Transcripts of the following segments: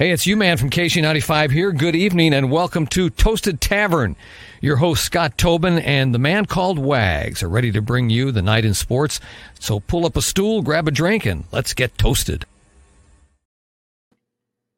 Hey, it's you, man, from KSHE95 here. Good evening and welcome to Toasted Tavern. Your host, Scott Tobin, and the man called Wags are ready to bring you the night in sports. So pull up a stool, grab a drink, and let's get toasted.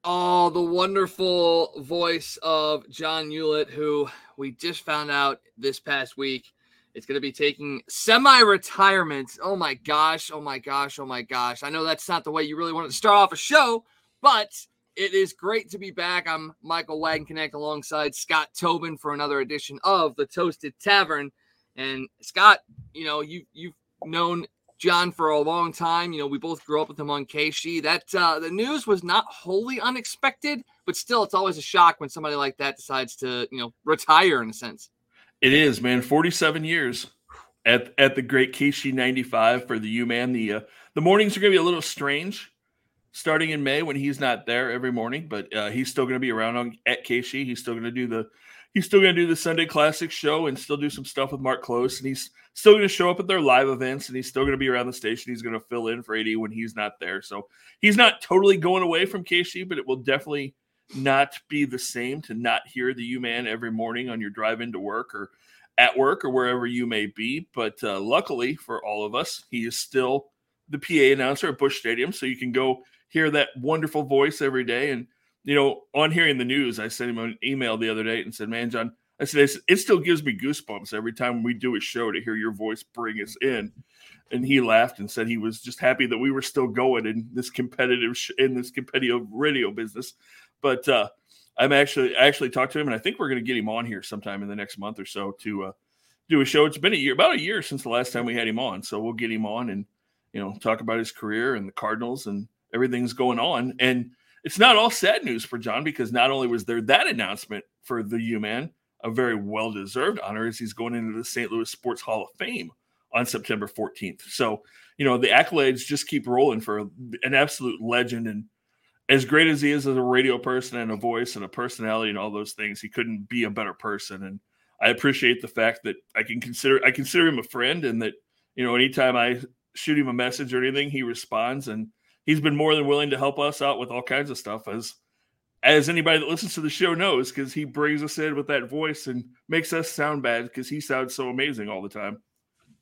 Oh, the wonderful voice of John Ulett, who we just found out this past week is going to be taking semi retirement. Oh my gosh. Oh my gosh. Oh my gosh. I know that's not the way you really wanted to start off a show, but it is great to be back. I'm Michael Wagenknecht alongside Scott Tobin for another edition of the Toasted Tavern. And Scott, you know, you you've known John for a long time. You know, we both grew up with him on KSHE. That uh, the news was not wholly unexpected, but still, it's always a shock when somebody like that decides to, you know, retire in a sense. It is, man. Forty-seven years at at the great KSHE ninety-five for the U man. The uh, the mornings are going to be a little strange starting in May when he's not there every morning, but uh, he's still going to be around on, at KSHE. He's still going to do the he's still going to do the Sunday Classic show and still do some stuff with Mark Klose, and he's still going to show up at their live events, and he's still going to be around the station. He's going to fill in for AD when he's not there, so he's not totally going away from KSHE, but it will definitely not be the same to not hear the U Man every morning on your drive into work or at work or wherever you may be. But uh, luckily for all of us, he is still the PA announcer at Busch Stadium, so you can go hear that wonderful voice every day. And, you know, on hearing the news, I sent him an email the other day and said, Man, John, I said, it still gives me goosebumps every time we do a show to hear your voice bring us in. And he laughed and said he was just happy that we were still going in this competitive sh- in this competitive radio business. But uh, I'm actually I actually talked to him, and I think we're going to get him on here sometime in the next month or so to uh, do a show. It's been a year, about a year since the last time we had him on, so we'll get him on and you know talk about his career and the Cardinals and everything's going on. And it's not all sad news for John because not only was there that announcement for the U Man, a very well deserved honor as he's going into the St. Louis Sports Hall of Fame on September 14th. So, you know, the accolades just keep rolling for an absolute legend. And as great as he is as a radio person and a voice and a personality and all those things, he couldn't be a better person. And I appreciate the fact that I can consider I consider him a friend and that, you know, anytime I shoot him a message or anything, he responds and he's been more than willing to help us out with all kinds of stuff as as anybody that listens to the show knows because he brings us in with that voice and makes us sound bad because he sounds so amazing all the time.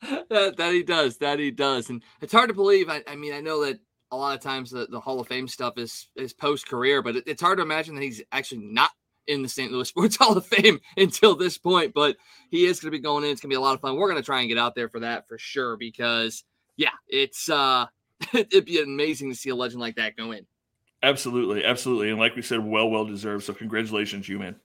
That, that, he does that he does. And it's hard to believe I, I, mean i know that a lot of times the, the hall of fame stuff is is post career but it, it's hard to imagine that he's actually not in the st louis sports hall of fame until this point but he is going to be going in it's going to be a lot of fun. We're going to try and get out there for that for sure because yeah it's uh it'd be amazing to see a legend like that go in. Absolutely, absolutely, and like we said, well, well deserved. So congratulations, you man.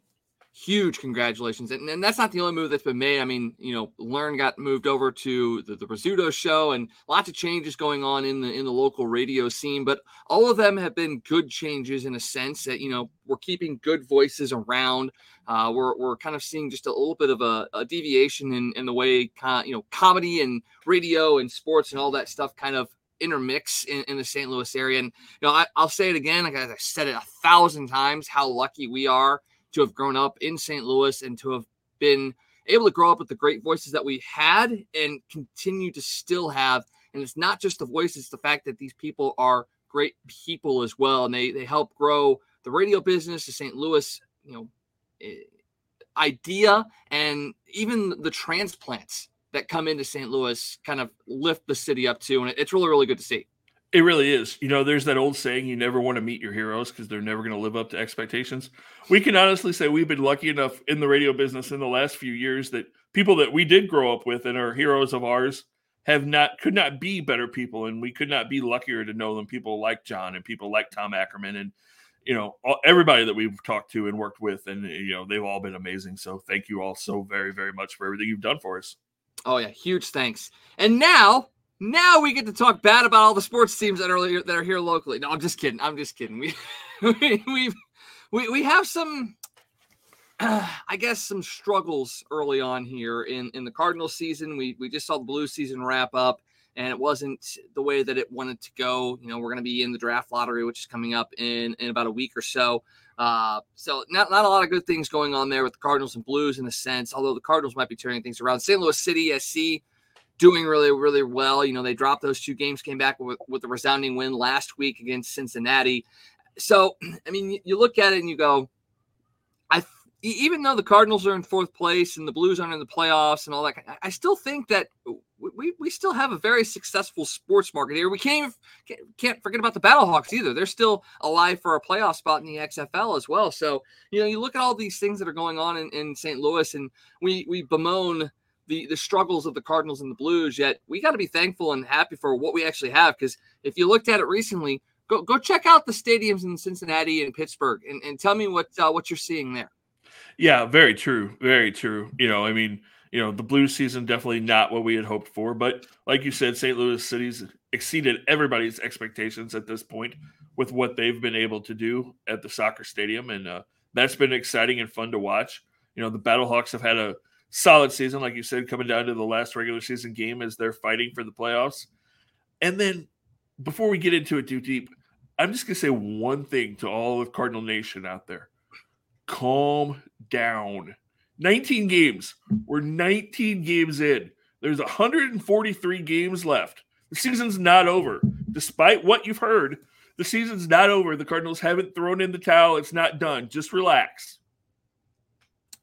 Huge congratulations, and, and that's not the only move that's been made. I mean, you know, Learn got moved over to the, the Rizzuto show, and lots of changes going on in the in the local radio scene. But all of them have been good changes in a sense that you know we're keeping good voices around. Uh, we're, we're kind of seeing just a little bit of a, a deviation in, in the way kind you know comedy and radio and sports and all that stuff kind of intermix in, in the St. Louis area. And you know, I, will say it again, like I said it a thousand times, how lucky we are to have grown up in St. Louis and to have been able to grow up with the great voices that we had and continue to still have. And it's not just the voices, it's the fact that these people are great people as well. And they, they help grow the radio business, the St. Louis, you know, idea, and even the transplants that come into St. Louis kind of lift the city up too. And it's really, really good to see. It really is. You know, there's that old saying, you never want to meet your heroes because they're never going to live up to expectations. We can honestly say we've been lucky enough in the radio business in the last few years that people that we did grow up with and are heroes of ours have not could not be better people and we could not be luckier to know them people like John and people like Tom Ackerman and you know everybody that we've talked to and worked with and you know they've all been amazing so thank you all so very very much for everything you've done for us Oh yeah, huge thanks. And now, now we get to talk bad about all the sports teams that are that are here locally. No, I'm just kidding. I'm just kidding. We we we we, we have some uh, I guess some struggles early on here in in the Cardinal season. We we just saw the Blue season wrap up and it wasn't the way that it wanted to go. You know, we're going to be in the draft lottery, which is coming up in in about a week or so. Uh, so not, not a lot of good things going on there with the Cardinals and Blues in a sense, although the Cardinals might be turning things around. St. Louis City SC doing really, really well. You know, they dropped those two games, came back with, with a resounding win last week against Cincinnati. So, I mean, you look at it and you go, I even though the Cardinals are in fourth place and the Blues aren't in the playoffs and all that, I still think that we, we still have a very successful sports market here. We can't even, can't forget about the Battlehawks either. They're still alive for a playoff spot in the XFL as well. So you know, you look at all these things that are going on in, in St. Louis, and we we bemoan the the struggles of the Cardinals and the Blues. Yet we got to be thankful and happy for what we actually have. Because if you looked at it recently, go go check out the stadiums in Cincinnati and Pittsburgh, and, and tell me what uh, what you're seeing there. Yeah, very true. Very true. You know, I mean, you know, the Blues season definitely not what we had hoped for, but like you said, St. Louis City's exceeded everybody's expectations at this point with what they've been able to do at the soccer stadium, and uh, that's been exciting and fun to watch. You know, the Battlehawks have had a solid season, like you said, coming down to the last regular season game as they're fighting for the playoffs. And then before we get into it too deep, I'm just gonna say one thing to all of Cardinal Nation out there calm down. 19 games. We're 19 games in. There's 143 games left. The season's not over. Despite what you've heard, the season's not over. The Cardinals haven't thrown in the towel. It's not done. Just relax.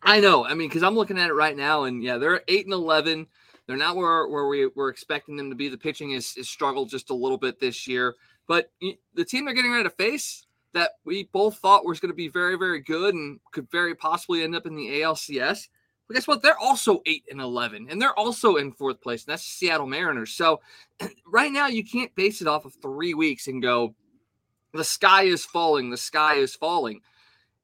I know. I mean, because I'm looking at it right now, and yeah, they're eight and eleven. They're not where, where we were expecting them to be. The pitching is, is struggled just a little bit this year. But the team they're getting ready to face, that we both thought was going to be very, very good and could very possibly end up in the ALCS. But guess what? They're also 8 and 11, and they're also in fourth place, and that's Seattle Mariners. So right now, you can't base it off of three weeks and go, the sky is falling, the sky is falling.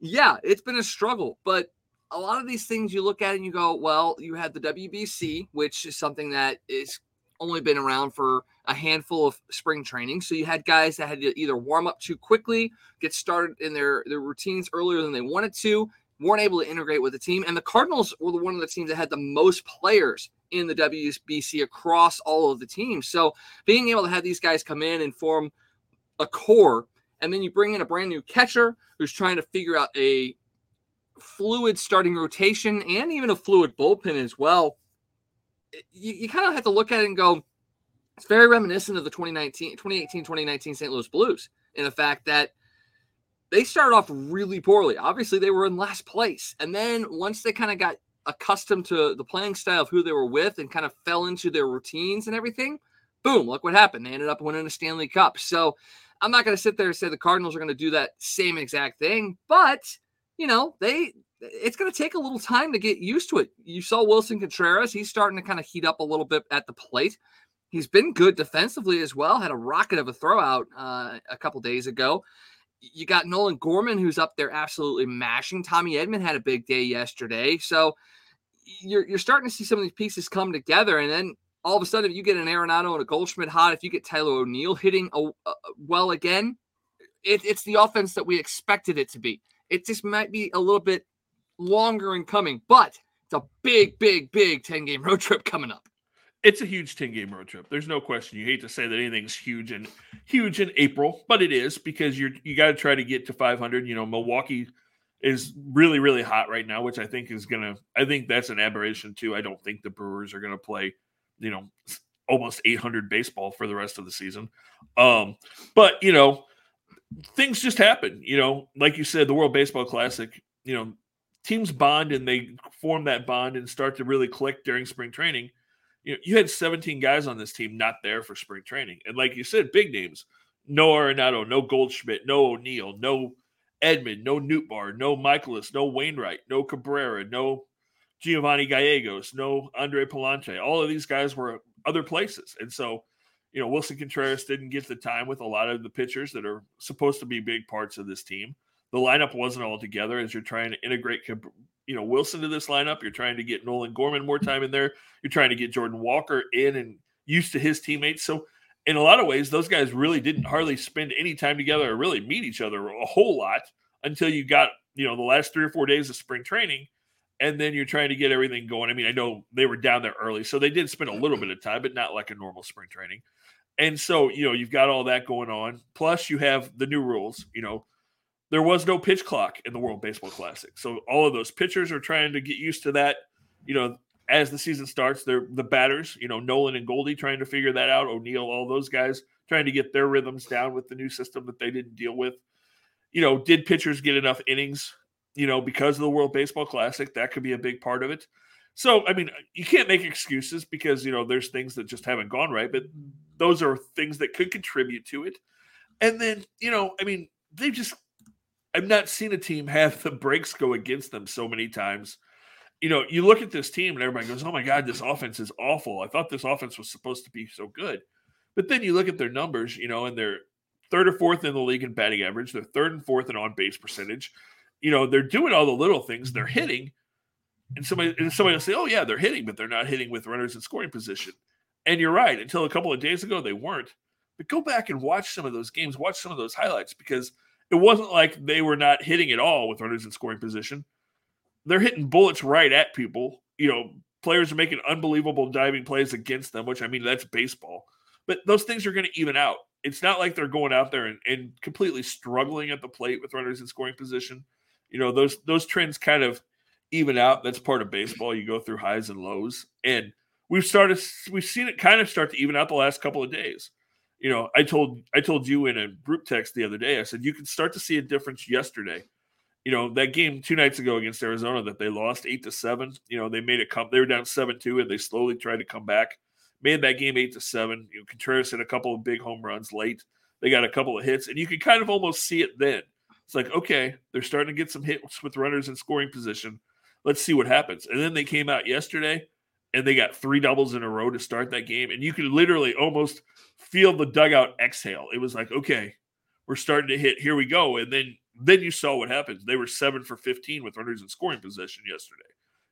Yeah, it's been a struggle, but a lot of these things you look at and you go, well, you had the WBC, which is something that is only been around for a handful of spring training. So you had guys that had to either warm up too quickly, get started in their, their routines earlier than they wanted to, weren't able to integrate with the team. And the Cardinals were the one of the teams that had the most players in the WBC across all of the teams. So being able to have these guys come in and form a core, and then you bring in a brand new catcher who's trying to figure out a fluid starting rotation and even a fluid bullpen as well. You, you kind of have to look at it and go, it's very reminiscent of the 2019, 2018, 2019 St. Louis Blues in the fact that they started off really poorly. Obviously, they were in last place. And then once they kind of got accustomed to the playing style of who they were with and kind of fell into their routines and everything, boom, look what happened. They ended up winning a Stanley Cup. So I'm not going to sit there and say the Cardinals are going to do that same exact thing, but you know, they it's going to take a little time to get used to it. You saw Willson Contreras, he's starting to kind of heat up a little bit at the plate. He's been good defensively as well. Had a rocket of a throwout uh, a couple days ago. You got Nolan Gorman, who's up there absolutely mashing. Tommy Edman had a big day yesterday. So you're, you're starting to see some of these pieces come together. And then all of a sudden, if you get an Arenado and a Goldschmidt hot, if you get Tyler O'Neill hitting a, a, well again, it, it's the offense that we expected it to be. It just might be a little bit longer in coming, but it's a big, big, big 10 game road trip coming up it's a huge 10 game road trip. There's no question. You hate to say that anything's huge and huge in April, but it is because you're you got to try to get to 500. You know, Milwaukee is really really hot right now, which I think is to I think that's an aberration too. I don't think the Brewers are to play, you know, almost 800 baseball for the rest of the season. Um, but, you know, things just happen, you know, like you said the World Baseball Classic, you know, teams bond and they form that bond and start to really click during spring training you know, you had 17 guys on this team not there for spring training. And like you said, big names. No Arenado, no Goldschmidt, no O'Neill, no Edman, no Nootbaar, no Mikolas, no Wainwright, no Cabrera, no Giovanni Gallegos, no Andre Pallante. All of these guys were other places. And so, you know, Willson Contreras didn't get the time with a lot of the pitchers that are supposed to be big parts of this team. The lineup wasn't all together as you're trying to integrate you know Willson to this lineup. You're trying to get Nolan Gorman more time in there. You're trying to get Jordan Walker in and used to his teammates. So in a lot of ways, those guys really didn't hardly spend any time together or really meet each other a whole lot until you got you know the last three or four days of spring training, and then you're trying to get everything going. I mean, I know they were down there early, so they did spend a little bit of time, but not like a normal spring training. And so you know you've got all that going on. Plus, you have the new rules. You know there was no pitch clock in the World Baseball Classic. So all of those pitchers are trying to get used to that. You know, as the season starts, they're the batters, you know, Nolan and Goldie trying to figure that out. O'Neill, all those guys trying to get their rhythms down with the new system that they didn't deal with. you know, did pitchers get enough innings, you know, because of the World Baseball Classic? That could be a big part of it. So, I mean, you can't make excuses because, you know, there's things that just haven't gone right, but those are things that could contribute to it. And then, you know, I mean, they just, I've not seen a team have the breaks go against them so many times. You know, you look at this team and everybody goes, oh my God, this offense is awful. I thought this offense was supposed to be so good. But then you look at their numbers, you know, and they're third or fourth in the league in batting average. They're third and fourth in on base percentage. You know, they're doing all the little things. They're hitting. And somebody and somebody will say, Oh, yeah, they're hitting, but they're not hitting with runners in scoring position. And you're right. Until a couple of days ago, they weren't. But go back and watch some of those games, watch some of those highlights because it wasn't like they were not hitting at all with runners in scoring position. They're hitting bullets right at people. You know, players are making unbelievable diving plays against them, which I mean, that's baseball. But those things are going to even out. It's not like they're going out there and, and completely struggling at the plate with runners in scoring position. You know, those those trends kind of even out. That's part of baseball. You go through highs and lows. And we've started we've seen it kind of start to even out the last couple of days. You know, I told I told you in a group text the other day, I said you can start to see a difference yesterday. You know, that game two nights ago against Arizona that they lost eight to seven. You know, they made it come they were down seven two and they slowly tried to come back. Made that game eight to seven. You know, Contreras hit a couple of big home runs late. They got a couple of hits, and you can kind of almost see it then. It's like, okay, they're starting to get some hits with runners in scoring position. Let's see what happens. And then they came out yesterday and they got three doubles in a row to start that game. And you could literally almost feel the dugout exhale. It was like, okay, we're starting to hit. Here we go. And then then you saw what happened. They were seven for 15 with runners in scoring position yesterday.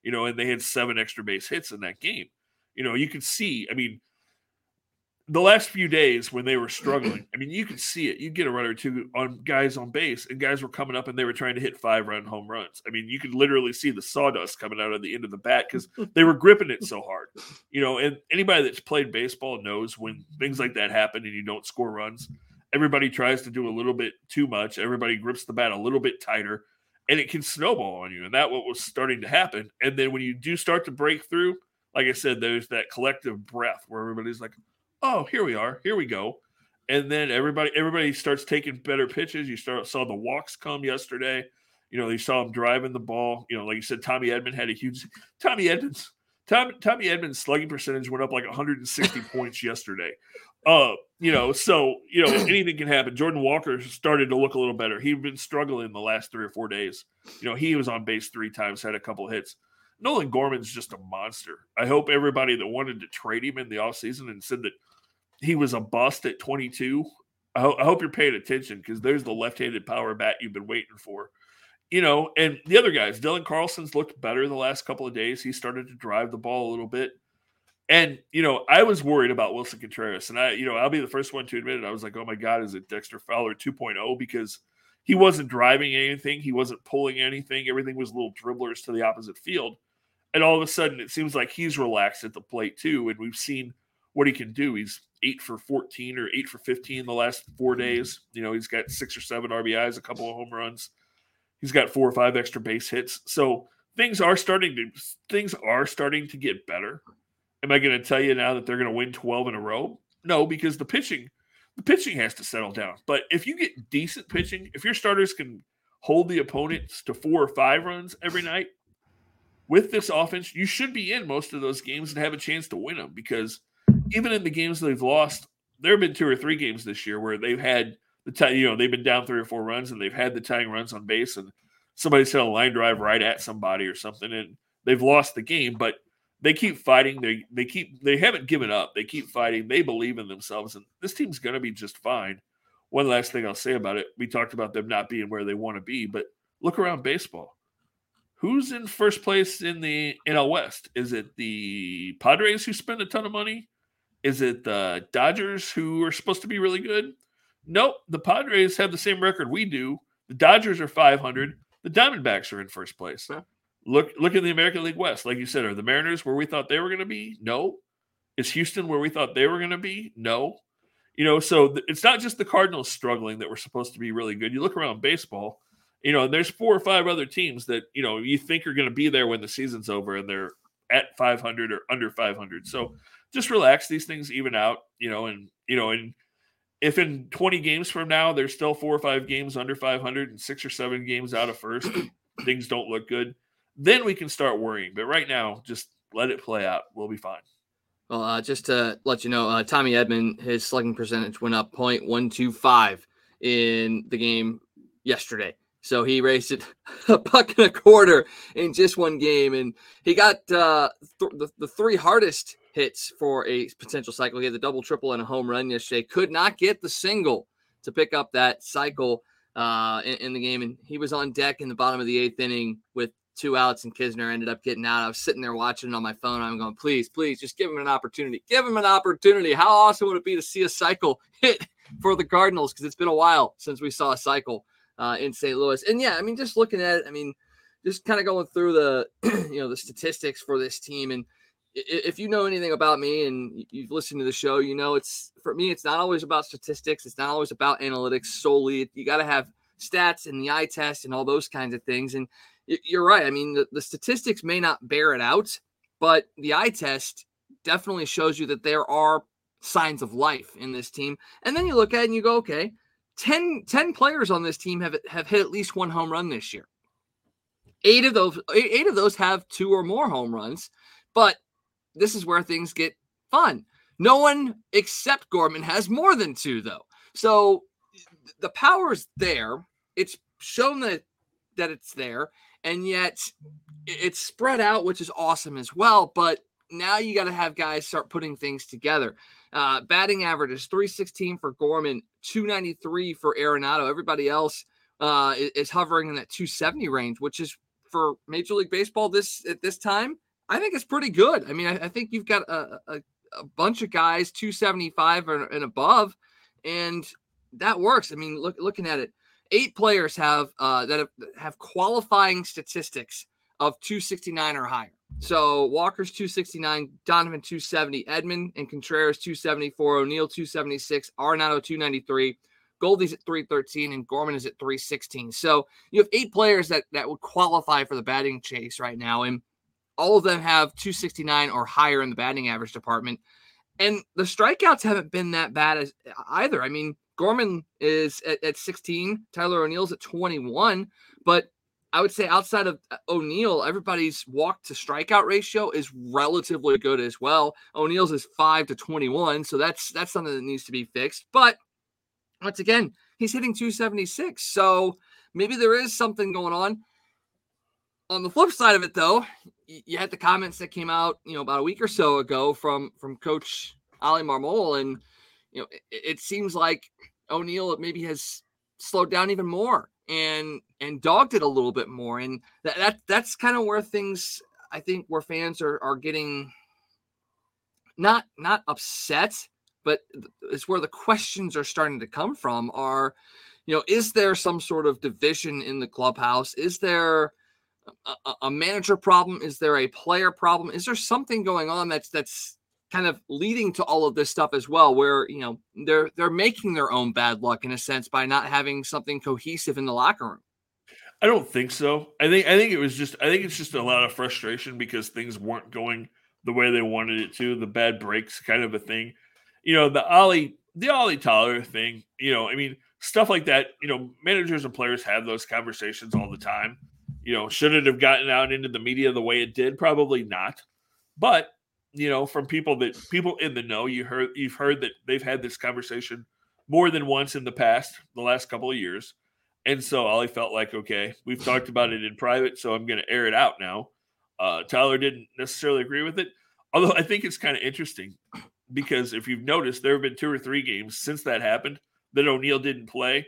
You know, and they had seven extra base hits in that game. You know, you could see, I mean, the last few days when they were struggling, I mean, you could see it. You'd get a run or two on guys on base, and guys were coming up and they were trying to hit five run home runs. I mean, you could literally see the sawdust coming out of the end of the bat because they were gripping it so hard. You know, and anybody that's played baseball knows when things like that happen and you don't score runs, everybody tries to do a little bit too much. Everybody grips the bat a little bit tighter, and it can snowball on you. And that what was starting to happen. And then when you do start to break through, like I said, there's that collective breath where everybody's like, oh, here we are, here we go. And then everybody everybody starts taking better pitches. You start saw the walks come yesterday. You know, you saw him driving the ball. You know, like you said, Tommy Edman had a huge Tommy Edmonds. Tom, Tommy Edman's slugging percentage went up like 160 points yesterday. Uh, you know, so you know anything can happen. Jordan Walker started to look a little better. He'd been struggling the last three or four days. You know, he was on base three times, had a couple hits. Nolan Gorman's just a monster. I hope everybody that wanted to trade him in the offseason and said that he was a bust at 22. I, ho- I hope you're paying attention because there's the left-handed power bat you've been waiting for. You know, and the other guys, Dylan Carlson's looked better the last couple of days. He started to drive the ball a little bit. And, you know, I was worried about Willson Contreras. And I, you know, I'll be the first one to admit it. I was like, oh my God, is it Dexter Fowler 2.0? Because he wasn't driving anything, he wasn't pulling anything. Everything was little dribblers to the opposite field. And all of a sudden, it seems like he's relaxed at the plate too. And we've seen what he can do. He's eight for 14 or eight for 15 the last four hmm. days. You know, he's got six or seven RBIs, a couple of home runs. He's got four or five extra base hits. So things are starting to things are starting to get better. Am I going to tell you now that they're going to win 12 in a row? No, because the pitching the pitching has to settle down. But if you get decent pitching, if your starters can hold the opponents to four or five runs every night with this offense, you should be in most of those games and have a chance to win them because even in the games they've lost, there have been two or three games this year where they've had the t- you know they've been down three or four runs and they've had the tying runs on base and somebody's hit a line drive right at somebody or something and they've lost the game, but they keep fighting. They they keep they haven't given up. They keep fighting. They believe in themselves, and this team's going to be just fine. One last thing I'll say about it: we talked about them not being where they want to be, but look around baseball. Who's in first place in the NL West? Is it the Padres who spend a ton of money? Is it the Dodgers who are supposed to be really good? Nope. The Padres have the same record we do. The Dodgers are 500. The Diamondbacks are in first place. Yeah. Look, look at the American League West. Like you said, are the Mariners where we thought they were going to be? No. Is Houston where we thought they were going to be? No. You know, so th- it's not just the Cardinals struggling that we're supposed to be really good. You look around baseball, you know, and there's four or five other teams that, you know, you think are going to be there when the season's over and they're at 500 or under 500. So just relax. These things even out, you know, and you know, and if in 20 games from now there's still four or five games under 500 and six or seven games out of first, things don't look good, then we can start worrying. But right now, just let it play out. We'll be fine. Well, uh, just to let you know, uh, Tommy Edman, his slugging percentage went up 0.125 in the game yesterday. So he raced it a buck and a quarter in just one game, and he got uh, th- the, the three hardest hits for a potential cycle. He had the double, triple, and a home run yesterday. Could not get the single to pick up that cycle uh, in, in, the game, and he was on deck in the bottom of the eighth inning with two outs, and Knizner ended up getting out. I was sitting there watching it on my phone. I'm going, please, please, just give him an opportunity. Give him an opportunity. How awesome would it be to see a cycle hit for the Cardinals? Because it's been a while since we saw a cycle uh, in St. Louis. And yeah, I mean, just looking at it, I mean, just kind of going through the you know the statistics for this team and if you know anything about me and you've listened to the show, you know it's for me, it's not always about statistics. It's not always about analytics solely. You got to have stats and the eye test and all those kinds of things. And you're right. I mean, the, the statistics may not bear it out, but the eye test definitely shows you that there are signs of life in this team. And then you look at it and you go, okay, 10, 10 players on this team have, have hit at least one home run this year. Eight of those, eight of those have two or more home runs, but this is where things get fun. No one except Gorman has more than two, though. So the power is there. It's shown that that it's there, and yet it's spread out, which is awesome as well. But now you got to have guys start putting things together. Uh, batting average is 316 for Gorman, 293 for Arenado. Everybody else uh, is, is, hovering in that 270 range, which is for Major League Baseball this at this time. I think it's pretty good. I mean, I, I think you've got a, a, a, bunch of guys 275 and, and, above, and that works. I mean, look looking at it, eight players have uh, that have, have qualifying statistics of 269 or higher. So Walker's 269, Donovan 270, Edman and Contreras 274, O'Neill 276, Arenado 293, Goldie's at 313, and Gorman is at 316. So you have eight players that that would qualify for the batting chase right now, and all of them have 269 or higher in the batting average department. And the strikeouts haven't been that bad as either. I mean, Gorman is at, at 16, Tyler O'Neill's at 21, but I would say outside of uh, O'Neill, everybody's walk to strikeout ratio is relatively good as well. O'Neill's is five to 21, so that's that's something that needs to be fixed. But once again, he's hitting 276, so maybe there is something going on. On the flip side of it, though, you had the comments that came out, you know, about a week or so ago from from Coach Oli Marmol, and you know, it, it seems like O'Neill maybe has slowed down even more and and dogged it a little bit more. And that, that that's kind of where things i think where fans are are getting not not upset but it's where the questions are starting to come from are you know is there some sort of division in the clubhouse? Is there a, a manager problem? Is there a player problem? Is there something going on that's that's kind of leading to all of this stuff as well where you know they're they're making their own bad luck in a sense by not having something cohesive in the locker room? I don't think so. I think i think it was just i think it's just a lot of frustration because things weren't going the way they wanted it to. The bad breaks kind of a thing. You know the Oli the Oli Tyler thing you know i mean stuff like that you know managers and players have those conversations all the time you know should it have gotten out into the media the way it did probably not but you know, from people that people in the know, you heard you've heard that they've had this conversation more than once in the past, the last couple of years. And so Oli felt like, okay, we've talked about it in private, so I'm going to air it out now. Uh, Tyler didn't necessarily agree with it, although I think it's kind of interesting because if you've noticed, there have been two or three games since that happened that O'Neill didn't play,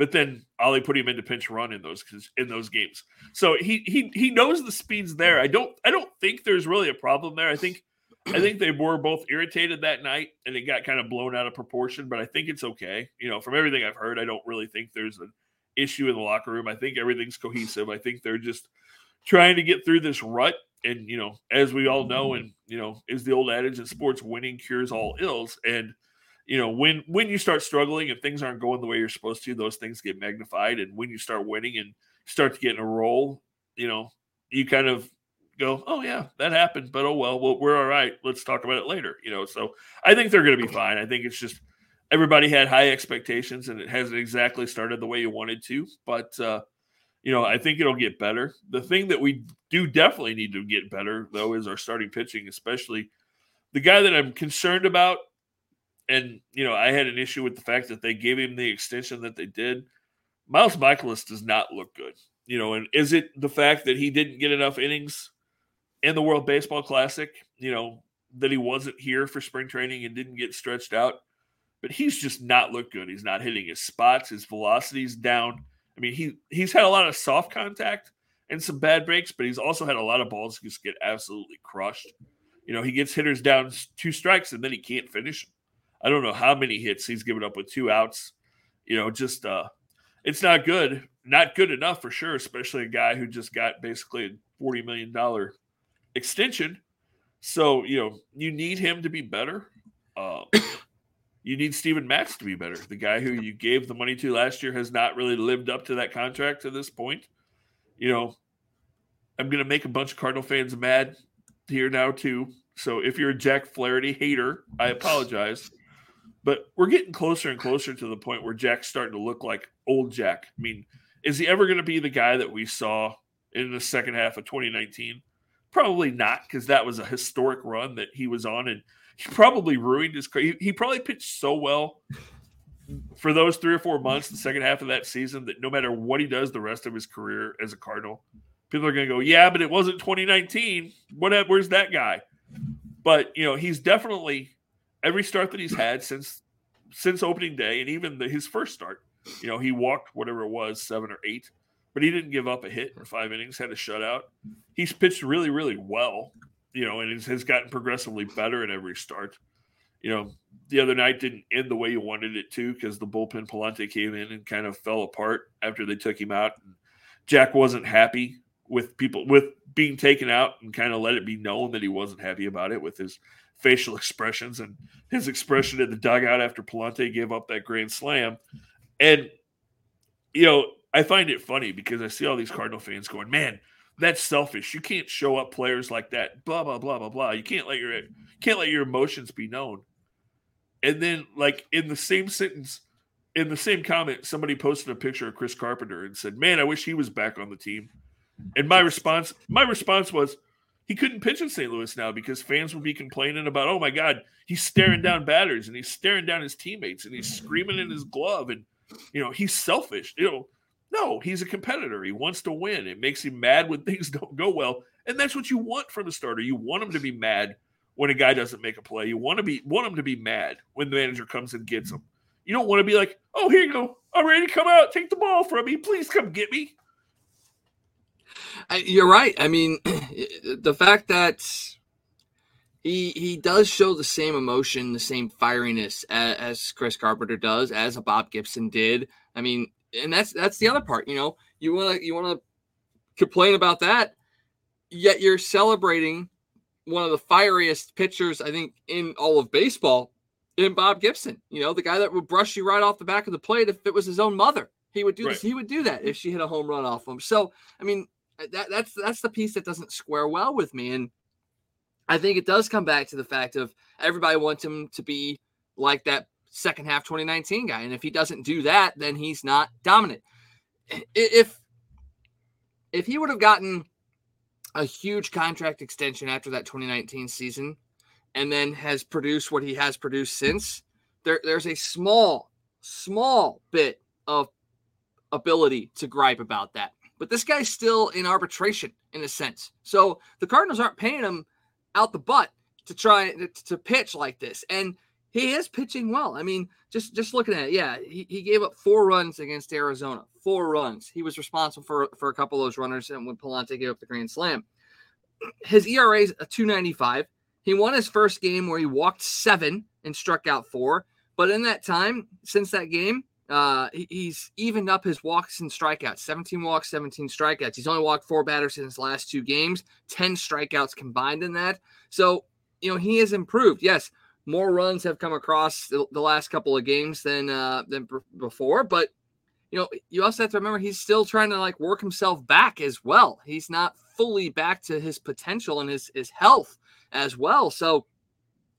but then Oli put him into pinch run in those in those games. So he he he knows the speed's there. I don't I don't think there's really a problem there. I think I think they were both irritated that night and it got kind of blown out of proportion, but I think it's okay. You know, from everything I've heard, I don't really think there's an issue in the locker room. I think everything's cohesive. I think they're just trying to get through this rut. And, you know, as we all know, and, you know, is the old adage in sports winning cures all ills. And, you know, when when you start struggling and things aren't going the way you're supposed to, those things get magnified. And when you start winning and start to get in a roll, you know, you kind of go, oh yeah, that happened, but oh well, well we're all right. Let's talk about it later. You know, so I think they're going to be fine. I think it's just everybody had high expectations, and it hasn't exactly started the way you wanted to. But uh, you know, I think it'll get better. The thing that we do definitely need to get better, though, is our starting pitching, especially the guy that I'm concerned about. And you know, I had an issue with the fact that they gave him the extension that they did. Miles Mikolas does not look good. You know, and is it the fact that he didn't get enough innings in the World Baseball Classic? You know, that he wasn't here for spring training and didn't get stretched out. But he's just not looked good. He's not hitting his spots. His velocity's down. I mean, he he's had a lot of soft contact and some bad breaks, but he's also had a lot of balls just get absolutely crushed. You know, he gets hitters down two strikes and then he can't finish. I don't know how many hits he's given up with two outs. You know, just uh it's not good. Not good enough for sure, especially a guy who just got basically a $40 million extension so, you know, you need him to be better. Um, you need Steven Matz to be better. The guy who you gave the money to last year has not really lived up to that contract to this point. You know, I'm going to make a bunch of Cardinal fans mad here now, too. So if you're a Jack Flaherty hater, I apologize. But we're getting closer and closer to the point where Jack's starting to look like old Jack. I mean, is he ever going to be the guy that we saw in the second half of 2019? Probably not, because that was a historic run that he was on, and he probably ruined his. He, he probably pitched so well for those three or four months, the second half of that season, that no matter what he does the rest of his career as a Cardinal, people are going to go, "Yeah, but it wasn't 2019. What? Where's that guy?" But you know, he's definitely every start that he's had since since opening day, and even the, his first start. You know, he walked whatever it was, seven or eight but he didn't give up a hit in five innings, had a shutout. He's pitched really, really well, you know, and has gotten progressively better in every start. You know, the other night didn't end the way you wanted it to because the bullpen Pallante came in and kind of fell apart after they took him out. Jack wasn't happy with people with being taken out and kind of let it be known that he wasn't happy about it with his facial expressions and his expression in the dugout after Pallante gave up that grand slam. And you know, I find it funny because I see all these Cardinal fans going, "Man, that's selfish. You can't show up players like that. Blah blah blah blah blah. You can't let your can't let your emotions be known." And then, like in the same sentence, in the same comment, somebody posted a picture of Chris Carpenter and said, "Man, I wish he was back on the team." And my response, my response was, he couldn't pitch in St. Louis now because fans would be complaining about, "Oh my God, he's staring down batters and he's staring down his teammates and he's screaming in his glove and you know he's selfish." You know no, he's a competitor. He wants to win. It makes him mad when things don't go well, and that's what you want from a starter. You want him to be mad when a guy doesn't make a play. You want to be want him to be mad when the manager comes and gets him. You don't want to be like, "Oh, here you go. I'm ready to come out. Take the ball from me. Please come get me." You're right. I mean, the fact that he he does show the same emotion, the same fieriness as, as Chris Carpenter does, as a Bob Gibson did. I mean, and that's that's the other part. You know, you want to you want to complain about that, yet you're celebrating one of the fieriest pitchers I think in all of baseball in Bob Gibson. You know, the guy that would brush you right off the back of the plate if it was his own mother. He would do right. this. He would do that if she hit a home run off him. So, I mean, that, that's that's the piece that doesn't square well with me. And I think it does come back to the fact of everybody wants him to be like that second half 2019 guy. And if he doesn't do that, then he's not dominant. If if he would have gotten a huge contract extension after that 2019 season and then has produced what he has produced since, there, there's a small, small bit of ability to gripe about that. But this guy's still in arbitration in a sense. So the Cardinals aren't paying him out the butt to try to, pitch like this. And he is pitching well. I mean, just just looking at it, yeah, he, he gave up four runs against Arizona. Four runs. He was responsible for for a couple of those runners, and when Pallante gave up the grand slam, his ERA is a 295. He won his first game where he walked seven and struck out four. But in that time, since that game, uh, he's evened up his walks and strikeouts 17 walks, 17 strikeouts. He's only walked four batters in his last two games, 10 strikeouts combined in that. So, you know, he has improved. Yes, more runs have come across the, last couple of games than uh, than before. But you know, you also have to remember he's still trying to like work himself back as well. He's not fully back to his potential and his his health as well. So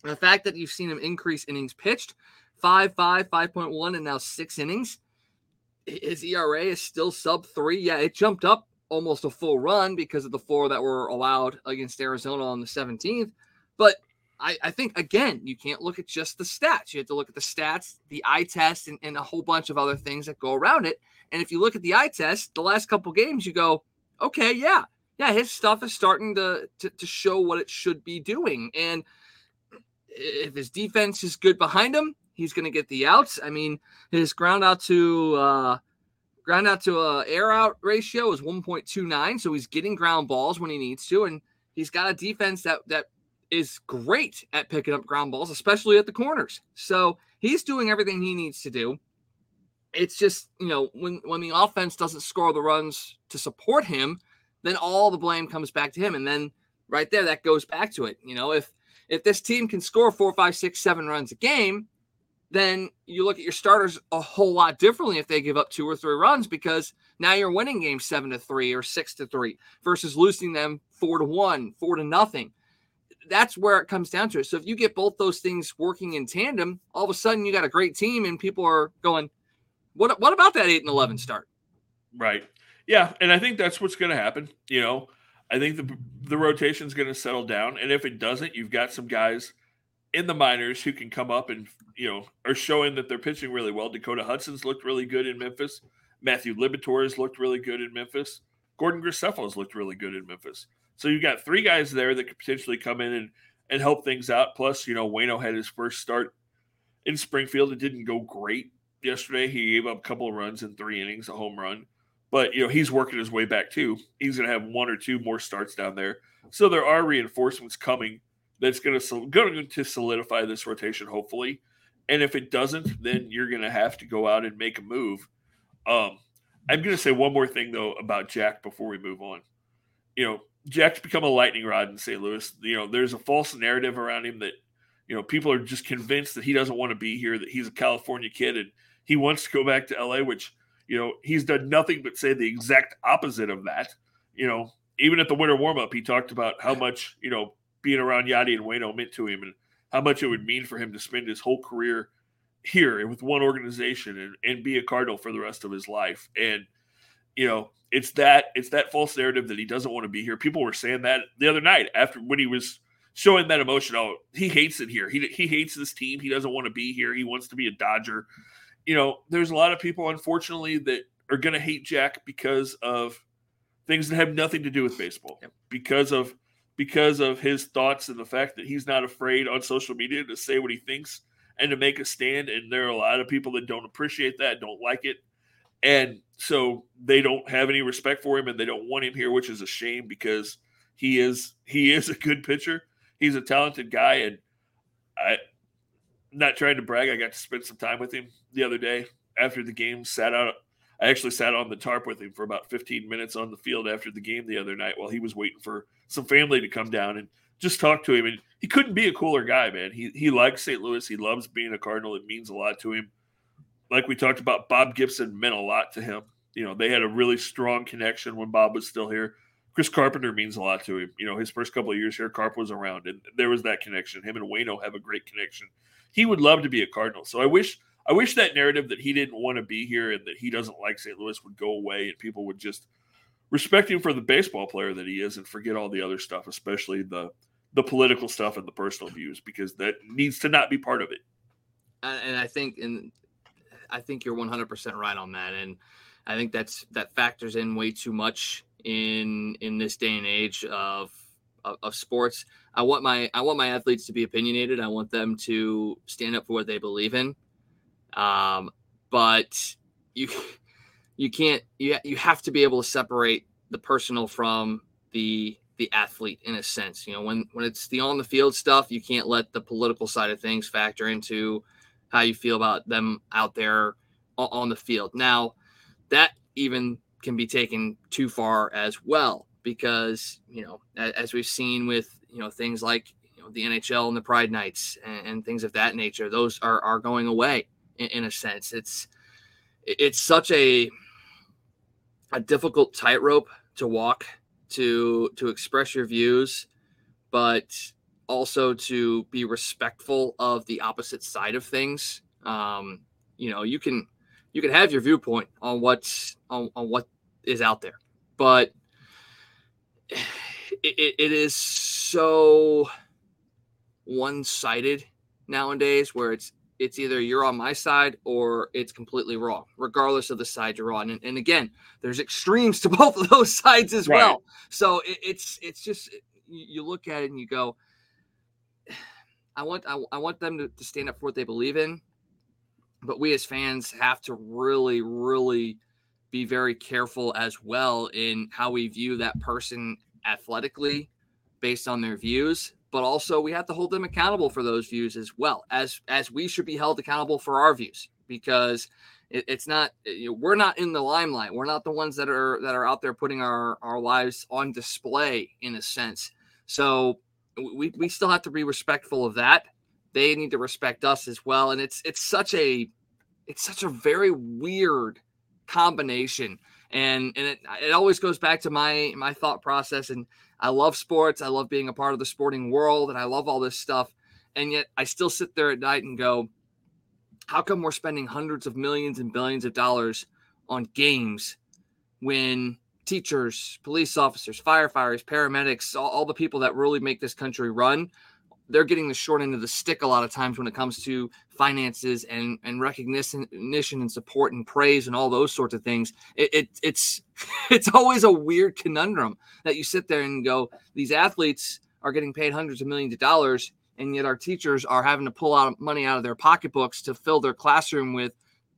the fact that you've seen him increase innings pitched five, five, 5.1, and now six innings. His ERA is still sub three. Yeah, it jumped up almost a full run because of the four that were allowed against Arizona on the 17th. But I, I, think again, you can't look at just the stats. You have to look at the stats, the eye test, and, and, a whole bunch of other things that go around it. And if you look at the eye test, the last couple games, you go, okay, yeah, yeah, his stuff is starting to, to, to show what it should be doing. And if his defense is good behind him, he's going to get the outs. I mean, his ground out to uh, ground out to a air out ratio is 1.29, so he's getting ground balls when he needs to, and he's got a defense that that is great at picking up ground balls, especially at the corners. So he's doing everything he needs to do. It's just, you know, when when the offense doesn't score the runs to support him, then all the blame comes back to him. And then right there, that goes back to it. You know, if if this team can score four, five, six, seven runs a game, then you look at your starters a whole lot differently if they give up two or three runs because now you're winning games seven to three or six to three versus losing them four to one, four to nothing that's where it comes down to it. So if you get both those things working in tandem, all of a sudden you got a great team, and people are going, "What? What about that eight and eleven start?" Right. Yeah, and I think that's what's going to happen. You know, I think the the rotation is going to settle down, and if it doesn't, you've got some guys in the minors who can come up and you know are showing that they're pitching really well. Dakota Hudson's looked really good in Memphis. Matthew Liberatore has looked really good in Memphis. Gordon Graceffo has looked really good in Memphis. So you've got three guys there that could potentially come in and and help things out. Plus, you know, Wayno had his first start in Springfield. It didn't go great yesterday. He gave up a couple of runs in three innings, a home run. But you know, he's working his way back too. He's going to have one or two more starts down there. So there are reinforcements coming that's going to going to solidify this rotation, hopefully. And if it doesn't, then you're going to have to go out and make a move. Um, I'm going to say one more thing though about Jack before we move on. You know, Jack's become a lightning rod in St. Louis. You know, there's a false narrative around him that, you know, people are just convinced that he doesn't want to be here, that he's a California kid and he wants to go back to LA, which, you know, he's done nothing but say the exact opposite of that. You know, even at the winter warm up, he talked about how much, you know, being around Yadi and Wayno meant to him and how much it would mean for him to spend his whole career here and with one organization and, and be a Cardinal for the rest of his life. And, you know, it's that it's that false narrative that he doesn't want to be here. People were saying that the other night after when he was showing that emotion. Oh, he hates it here. He he hates this team. He doesn't want to be here. He wants to be a Dodger. You know, there's a lot of people, unfortunately, that are going to hate Jack because of things that have nothing to do with baseball. Because of because of his thoughts and the fact that he's not afraid on social media to say what he thinks and to make a stand. And there are a lot of people that don't appreciate that, don't like it. And so they don't have any respect for him and they don't want him here, which is a shame because he is he is a good pitcher. He's a talented guy, and I not trying to brag. I got to spend some time with him the other day after the game. Sat out. I actually sat on the tarp with him for about 15 minutes on the field after the game the other night while he was waiting for some family to come down and just talk to him. And he couldn't be a cooler guy, man. He he likes St. Louis. He loves being a Cardinal. It means a lot to him like we talked about, Bob Gibson meant a lot to him. You know, they had a really strong connection when Bob was still here. Chris Carpenter means a lot to him. You know, his first couple of years here, Carp was around, and there was that connection. Him and Wayno have a great connection. He would love to be a Cardinal. So I wish, I wish that narrative that he didn't want to be here and that he doesn't like St. Louis would go away, and people would just respect him for the baseball player that he is, and forget all the other stuff, especially the the political stuff and the personal views, because that needs to not be part of it. And I think, and I think you're 100% right on that, and I think that's that factors in way too much in in this day and age of, of of, sports. I want my I want my athletes to be opinionated. I want them to stand up for what they believe in. Um, but you you can't you you have to be able to separate the personal from the the athlete in a sense. You know, when when it's the on the field stuff, you can't let the political side of things factor into how you feel about them out there on the field. Now, that even can be taken too far as well because you know as we've seen with you know things like you know the NHL and the Pride Nights and, and things of that nature, those are are going away in, in a sense. It's it's such a a difficult tightrope to walk to to express your views, but also to be respectful of the opposite side of things Um, you know, you can you can have your viewpoint on what's on, on what is out there, but it, it is so one-sided nowadays where it's it's either you're on my side or it's completely wrong, regardless of the side you're on. And, and again, there's extremes to both of those sides as right. well. So it, it's it's just you look at it and you go, I want I, I want them to, to stand up for what they believe in, but we as fans have to really really be very careful as well in how we view that person athletically based on their views but also we have to hold them accountable for those views as well as as we should be held accountable for our views because it, it's not eh, you know, we're not in the limelight. We're not the ones that are that are out there putting our our lives on display in a sense. So we, we still have to be respectful of that. They need to respect us as well. And it's it's such a it's such a very weird combination and and it, it always goes back to my my thought process and I love sports. I love being a part of the sporting world and I love all this stuff. And yet I still sit there at night and go, how come we're spending hundreds of millions and billions of dollars on games when teachers, police officers, firefighters, paramedics, all, all the people that really make this country run they're getting the short end of the stick a lot of times when it comes to finances and and recognition and support and praise and all those sorts of things. It, it it's it's always a weird conundrum that you sit there and go, these athletes are getting paid hundreds of millions of dollars, and yet our teachers are having to pull out money out of their pocketbooks to fill their classroom with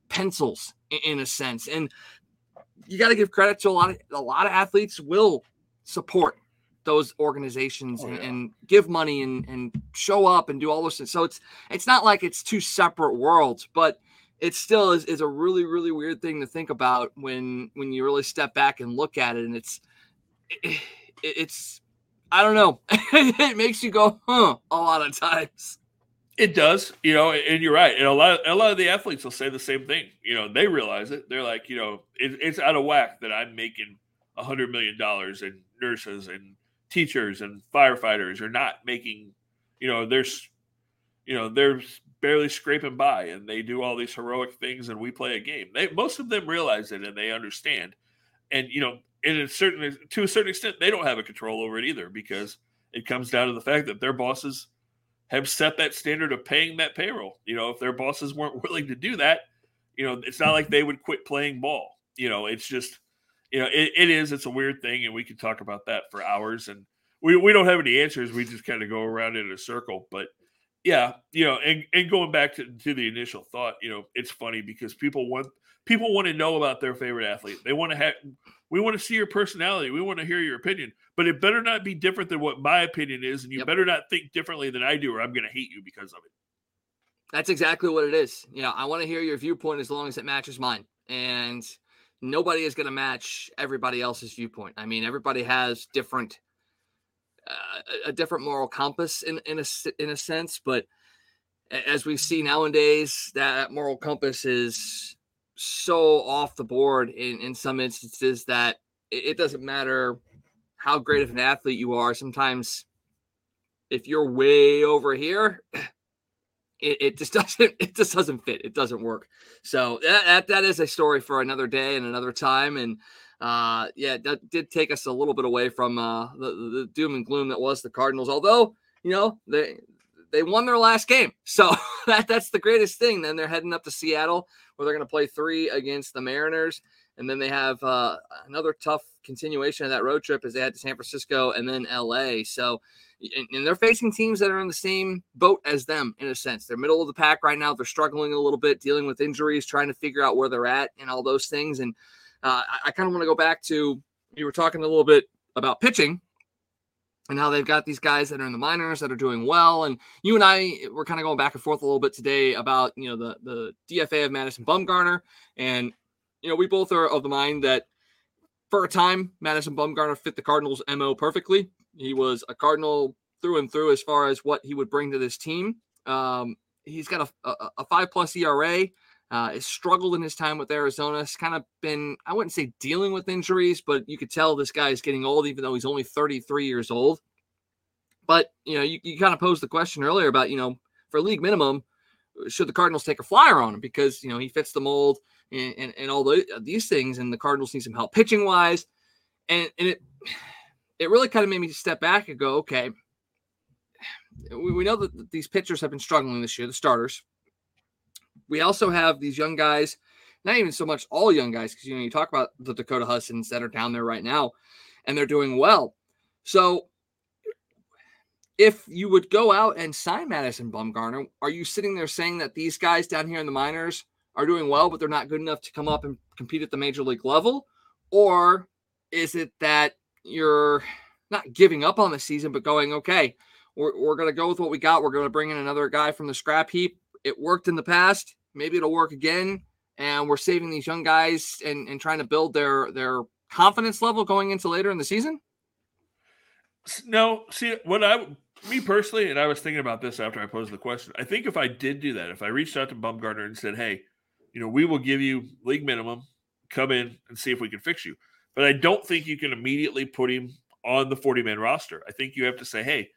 pencils, in, a sense. And you got to give credit to a lot of a lot of athletes will support those organizations oh, yeah. and, and, give money and, and show up and do all those things. So it's it's not like it's two separate worlds, but it still is, is a really really weird thing to think about when when you really step back and look at it and it's it, it's I don't know it makes you go huh a lot of times. It does, you know, and you're right. And a lot, of, a lot of the athletes will say the same thing. You know, they realize it. They're like, you know, it, it's out of whack that I'm making a hundred million dollars and nurses and teachers and firefighters are not making, you know, there's, you know, they're barely scraping by and they do all these heroic things and we play a game. They, most of them realize it and they understand. And, you know, in a certain, to a certain extent, they don't have a control over it either because it comes down to the fact that their bosses have set that standard of paying that payroll. You know, if their bosses weren't willing to do that, you know, it's not like they would quit playing ball. You know, it's just you know, it, it is. It's a weird thing, and we could talk about that for hours. And we, we don't have any answers. We just kind of go around in a circle. But yeah, you know, and, and going back to, to the initial thought, you know, it's funny because people want people want to know about their favorite athlete. They want to have we want to see your personality. We want to hear your opinion, but it better not be different than what my opinion is, and you yep. better not think differently than I do, or I'm going to hate you because of it. That's exactly what it is. You know, I want to hear your viewpoint as long as it matches mine. And nobody is going to match everybody else's viewpoint. I mean, everybody has different uh, a different moral compass in in a in a sense, but as we see nowadays, that moral compass is so off the board in in some instances that it, it doesn't matter how great of an athlete you are. Sometimes, if you're way over here, it, it just doesn't it just doesn't fit. It doesn't work. So that, that, is a story for another day and another time. And uh, yeah, that did take us a little bit away from uh, the, the doom and gloom that was the Cardinals. Although you know they they won their last game, so that that's the greatest thing. Then they're heading up to Seattle where they're going to play three against the Mariners, and then they have uh, another tough continuation of that road trip as they head to San Francisco and then LA. So and, they're facing teams that are in the same boat as them in a sense. They're middle of the pack right now. They're struggling a little bit, dealing with injuries, trying to figure out where they're at and all those things. And uh, I, I kind of want to go back to you were talking a little bit about pitching and how they've got these guys that are in the minors that are doing well. And you and I were kind of going back and forth a little bit today about you know the the DFA of Madison Bumgarner, and you know we both are of the mind that for a time Madison Bumgarner fit the Cardinals' mo perfectly. He was a Cardinal through and through as far as what he would bring to this team. Um, he's got a, a, a, five plus ERA. Uh, has struggled in his time with Arizona. Has kind of been, I wouldn't say dealing with injuries, but you could tell this guy is getting old, even though he's only 33 years old. But, you know, you, you kind of posed the question earlier about, you know, for league minimum, should the Cardinals take a flyer on him because you know he fits the mold and, and, and all the, these things, and the Cardinals need some help pitching wise, and and it it really kind of made me step back and go, okay, we, we know that these pitchers have been struggling this year, the starters. We also have these young guys, not even so much all young guys, because you know you talk about the Dakota Hudsons that are down there right now, and they're doing well. So if you would go out and sign Madison Bumgarner, are you sitting there saying that these guys down here in the minors are doing well, but they're not good enough to come up and compete at the major league level? Or is it that you're not giving up on the season, but going, okay, we're, we're going to go with what we got. We're going to bring in another guy from the scrap heap. It worked in the past. Maybe it'll work again. And we're saving these young guys and, and trying to build their, their confidence level going into later in the season. No, see what I me personally, and I was thinking about this after I posed the question. I think if I did do that, if I reached out to Bumgarner and said, "Hey, you know, we will give you league minimum, come in and see if we can fix you," but I don't think you can immediately put him on the forty man roster. I think you have to say, "Hey,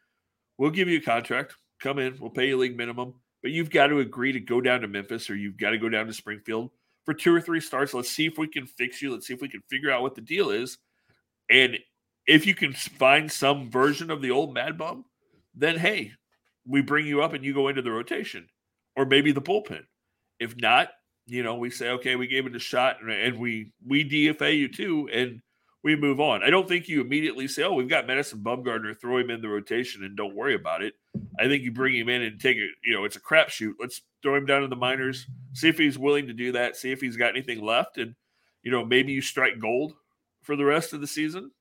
we'll give you a contract, come in, we'll pay you league minimum, but you've got to agree to go down to Memphis or you've got to go down to Springfield for two or three starts. Let's see if we can fix you. Let's see if we can figure out what the deal is, and if you can find some version of the old Mad Bum." then hey, we bring you up and you go into the rotation or maybe the bullpen. If not, you know, we say, okay, we gave it a shot and, and we we DFA you too, and we move on. I don't think you immediately say, oh, we've got Madison Bumgarner, throw him in the rotation and don't worry about it. I think you bring him in and take it, you know, it's a crapshoot. Let's throw him down in the minors, see if he's willing to do that, see if he's got anything left. And, you know, maybe you strike gold for the rest of the season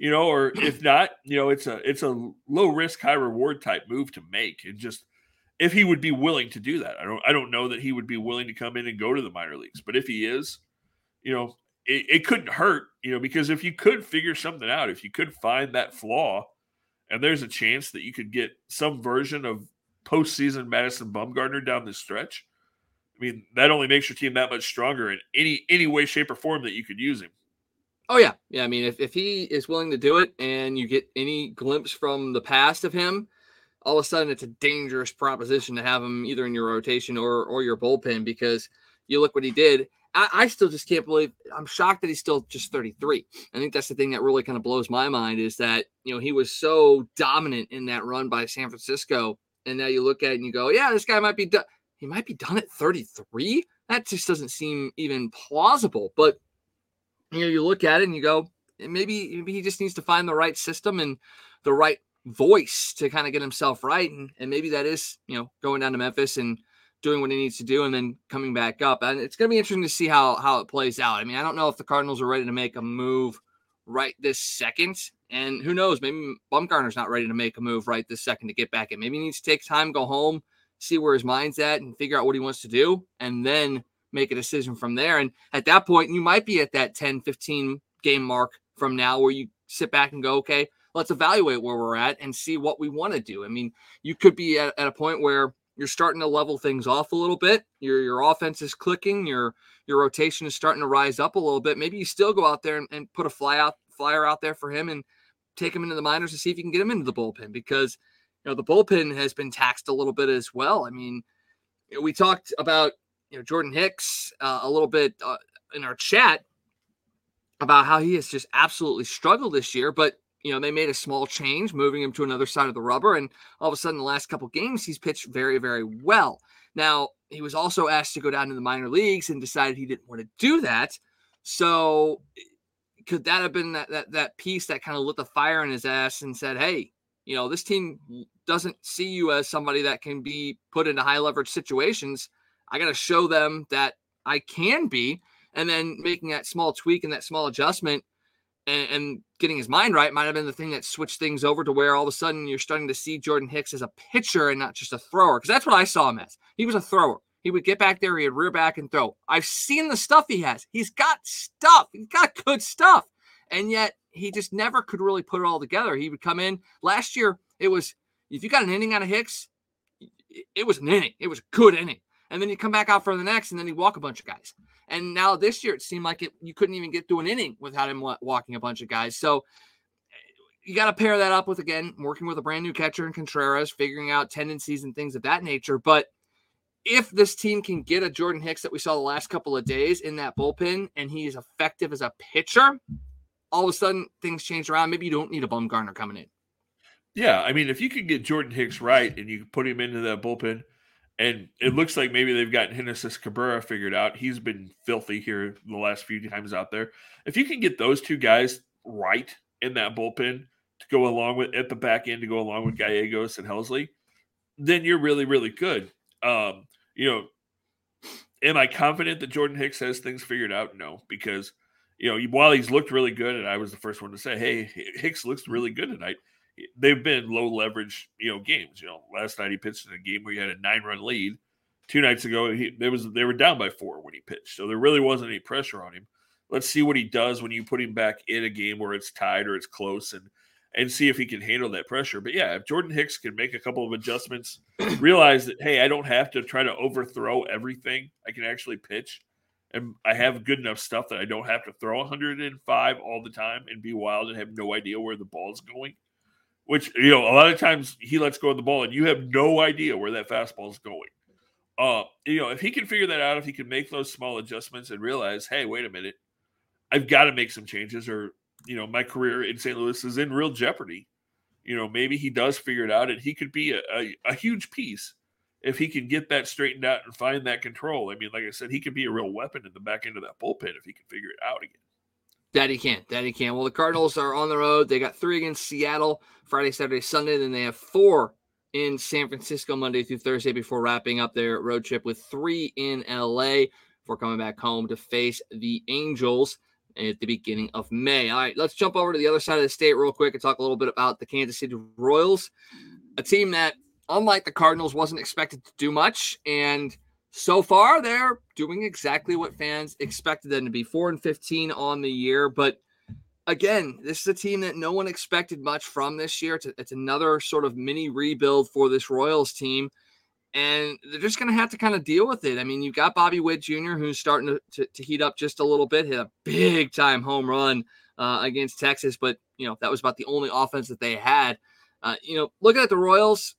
you know, or if not, you know, it's a it's a low risk, high reward type move to make. And just if he would be willing to do that. I don't I don't know that he would be willing to come in and go to the minor leagues, but if he is, you know, it, it couldn't hurt, you know, because if you could figure something out, if you could find that flaw, and there's a chance that you could get some version of postseason Madison Bumgarner down the stretch. I mean, that only makes your team that much stronger in any any way, shape, or form that you could use him. Oh yeah, yeah. I mean, if, if he is willing to do it, and you get any glimpse from the past of him, all of a sudden it's a dangerous proposition to have him either in your rotation or or your bullpen because you look what he did. I, I still just can't believe. I'm shocked that he's still just 33. I think that's the thing that really kind of blows my mind is that you know he was so dominant in that run by San Francisco, and now you look at it and you go, yeah, this guy might be done. He might be done at 33. That just doesn't seem even plausible, but you know, you look at it and you go, maybe maybe he just needs to find the right system and the right voice to kind of get himself right. And, and maybe that is, you know, going down to Memphis and doing what he needs to do and then coming back up. And it's going to be interesting to see how how it plays out. I mean, I don't know if the Cardinals are ready to make a move right this second. And who knows, maybe Bumgarner's not ready to make a move right this second to get back in. Maybe he needs to take time, go home, see where his mind's at, and figure out what he wants to do, and then make a decision from there. And at that point, you might be at that 10, 15 game mark from now where you sit back and go, okay, let's evaluate where we're at and see what we want to do. I mean, you could be at, at a point where you're starting to level things off a little bit. Your your offense is clicking, your your rotation is starting to rise up a little bit. Maybe you still go out there and, and put a fly out flyer out there for him and take him into the minors to see if you can get him into the bullpen because you know the bullpen has been taxed a little bit as well. I mean, we talked about you know Jordan Hicks uh, a little bit uh, in our chat about how he has just absolutely struggled this year, but you know they made a small change, moving him to another side of the rubber, and all of a sudden, the last couple games, he's pitched very, very well. Now he was also asked to go down to the minor leagues and decided he didn't want to do that. So could that have been that that that piece that kind of lit the fire in his ass and said, "Hey, you know, this team doesn't see you as somebody that can be put into high leverage situations. I got to show them that I can be. And then making that small tweak and that small adjustment and, and, getting his mind right might have been the thing that switched things over to where all of a sudden you're starting to see Jordan Hicks as a pitcher and not just a thrower. Because that's what I saw him as. He was a thrower. He would get back there, he'd rear back and throw. I've seen the stuff he has. He's got stuff. He's got good stuff. And yet he just never could really put it all together. He would come in last year. It was if you got an inning out of Hicks, it was an inning. It was a good inning and then you come back out for the next, and then you walk a bunch of guys. And now this year, it seemed like it you couldn't even get through an inning without him walking a bunch of guys. So you got to pair that up with again working with a brand new catcher in Contreras, figuring out tendencies and things of that nature. But if this team can get a Jordan Hicks that we saw the last couple of days in that bullpen and he is effective as a pitcher, all of a sudden things change around. Maybe you don't need a Bumgarner coming in. Yeah, I mean, if you can get Jordan Hicks right and you put him into that bullpen, and it looks like maybe they've gotten Genesis Cabrera figured out. He's been filthy here the last few times out there. If you can get those two guys right in that bullpen to go along with at the back end to go along with Gallegos and Helsley, then you're really, really good. Um, you know, am I confident that Jordan Hicks has things figured out? No, because you know, while he's looked really good, and I was the first one to say, hey, Hicks looks really good tonight. They've been low leverage, you know, games. You know, last night he pitched in a game where he had a nine run lead. Two nights ago, he there was they were down by four when he pitched, so there really wasn't any pressure on him. Let's see what he does when you put him back in a game where it's tied or it's close, and and see if he can handle that pressure. But yeah, if Jordan Hicks can make a couple of adjustments, realize that hey, I don't have to try to overthrow everything. I can actually pitch, and I have good enough stuff that I don't have to throw 105 all the time and be wild and have no idea where the ball's going. Which you know, a lot of times he lets go of the ball and you have no idea where that fastball is going. Uh, you know, if he can figure that out, if he can make those small adjustments and realize, hey, wait a minute, I've got to make some changes, or you know, my career in St. Louis is in real jeopardy. You know, maybe he does figure it out and he could be a, a, a, huge piece if he can get that straightened out and find that control. I mean, like I said, he could be a real weapon in the back end of that bullpen if he can figure it out again. That he can. That he can. Well, the Cardinals are on the road. They got three against Seattle Friday, Saturday, Sunday. Then they have four in San Francisco Monday through Thursday before wrapping up their road trip with three in LA before coming back home to face the Angels at the beginning of May. All right, let's jump over to the other side of the state real quick and talk a little bit about the Kansas City Royals, a team that, unlike the Cardinals, wasn't expected to do much. And so far, they're doing exactly what fans expected them to be 4 and 15 on the year. But again, this is a team that no one expected much from this year. It's, a, it's another sort of mini rebuild for this Royals team and they're just going to have to kind of deal with it. I mean, you've got Bobby Witt Jr., who's starting to, to, to heat up just a little bit, hit a big time home run uh, against Texas, but, you know, that was about the only offense that they had. Uh, you know, looking at the Royals,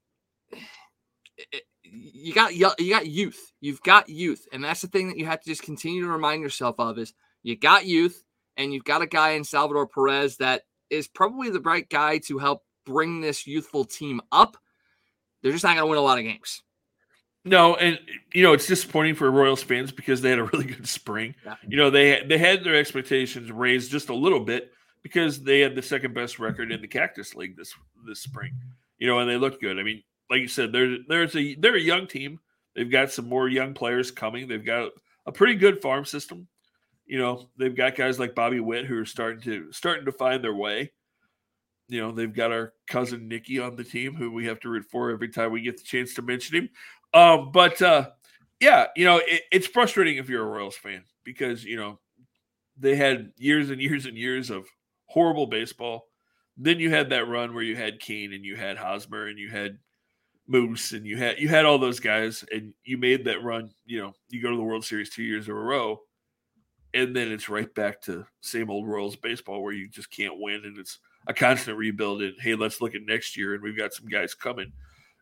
it, you got you got youth. You've got youth, and that's the thing that you have to just continue to remind yourself of is you got youth, and you've got a guy in Salvador Perez that is probably the right guy to help bring this youthful team up. They're just not going to win a lot of games. No, and you know it's disappointing for Royals fans because they had a really good spring. Yeah. You know they they had their expectations raised just a little bit because they had the second best record in the Cactus League this this spring. You know, and they looked good. I mean, like you said, there's there's a they're a young team. They've got some more young players coming. They've got a pretty good farm system. You know, they've got guys like Bobby Witt who are starting to starting to find their way. You know, they've got our cousin Nicky on the team who we have to root for every time we get the chance to mention him. Um, but uh, yeah, you know, it, it's frustrating if you're a Royals fan because you know they had years and years and years of horrible baseball. Then you had that run where you had Cain and you had Hosmer and you had Moose and you had you had all those guys and you made that run. You know, you go to the World Series two years in a row, and then it's right back to same old Royals baseball where you just can't win and it's a constant rebuild. And hey, let's look at next year and we've got some guys coming.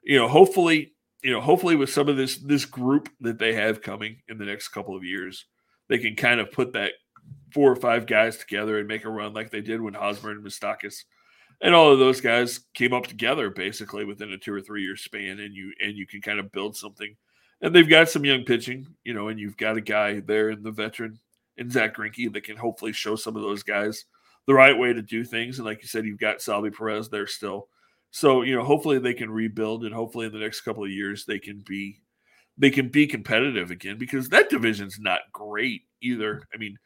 You know, hopefully you know, hopefully with some of this this group that they have coming in the next couple of years, they can kind of put that four or five guys together and make a run like they did when Hosmer and Moustakas and all of those guys came up together basically within a two or three year span, and you and you can kind of build something. And they've got some young pitching, you know, and you've got a guy there in the veteran in Zack Greinke that can hopefully show some of those guys the right way to do things. And like you said, you've got Salvy Perez there still. So you know, hopefully they can rebuild, and hopefully in the next couple of years they can be they can be competitive again because that division's not great either. I mean,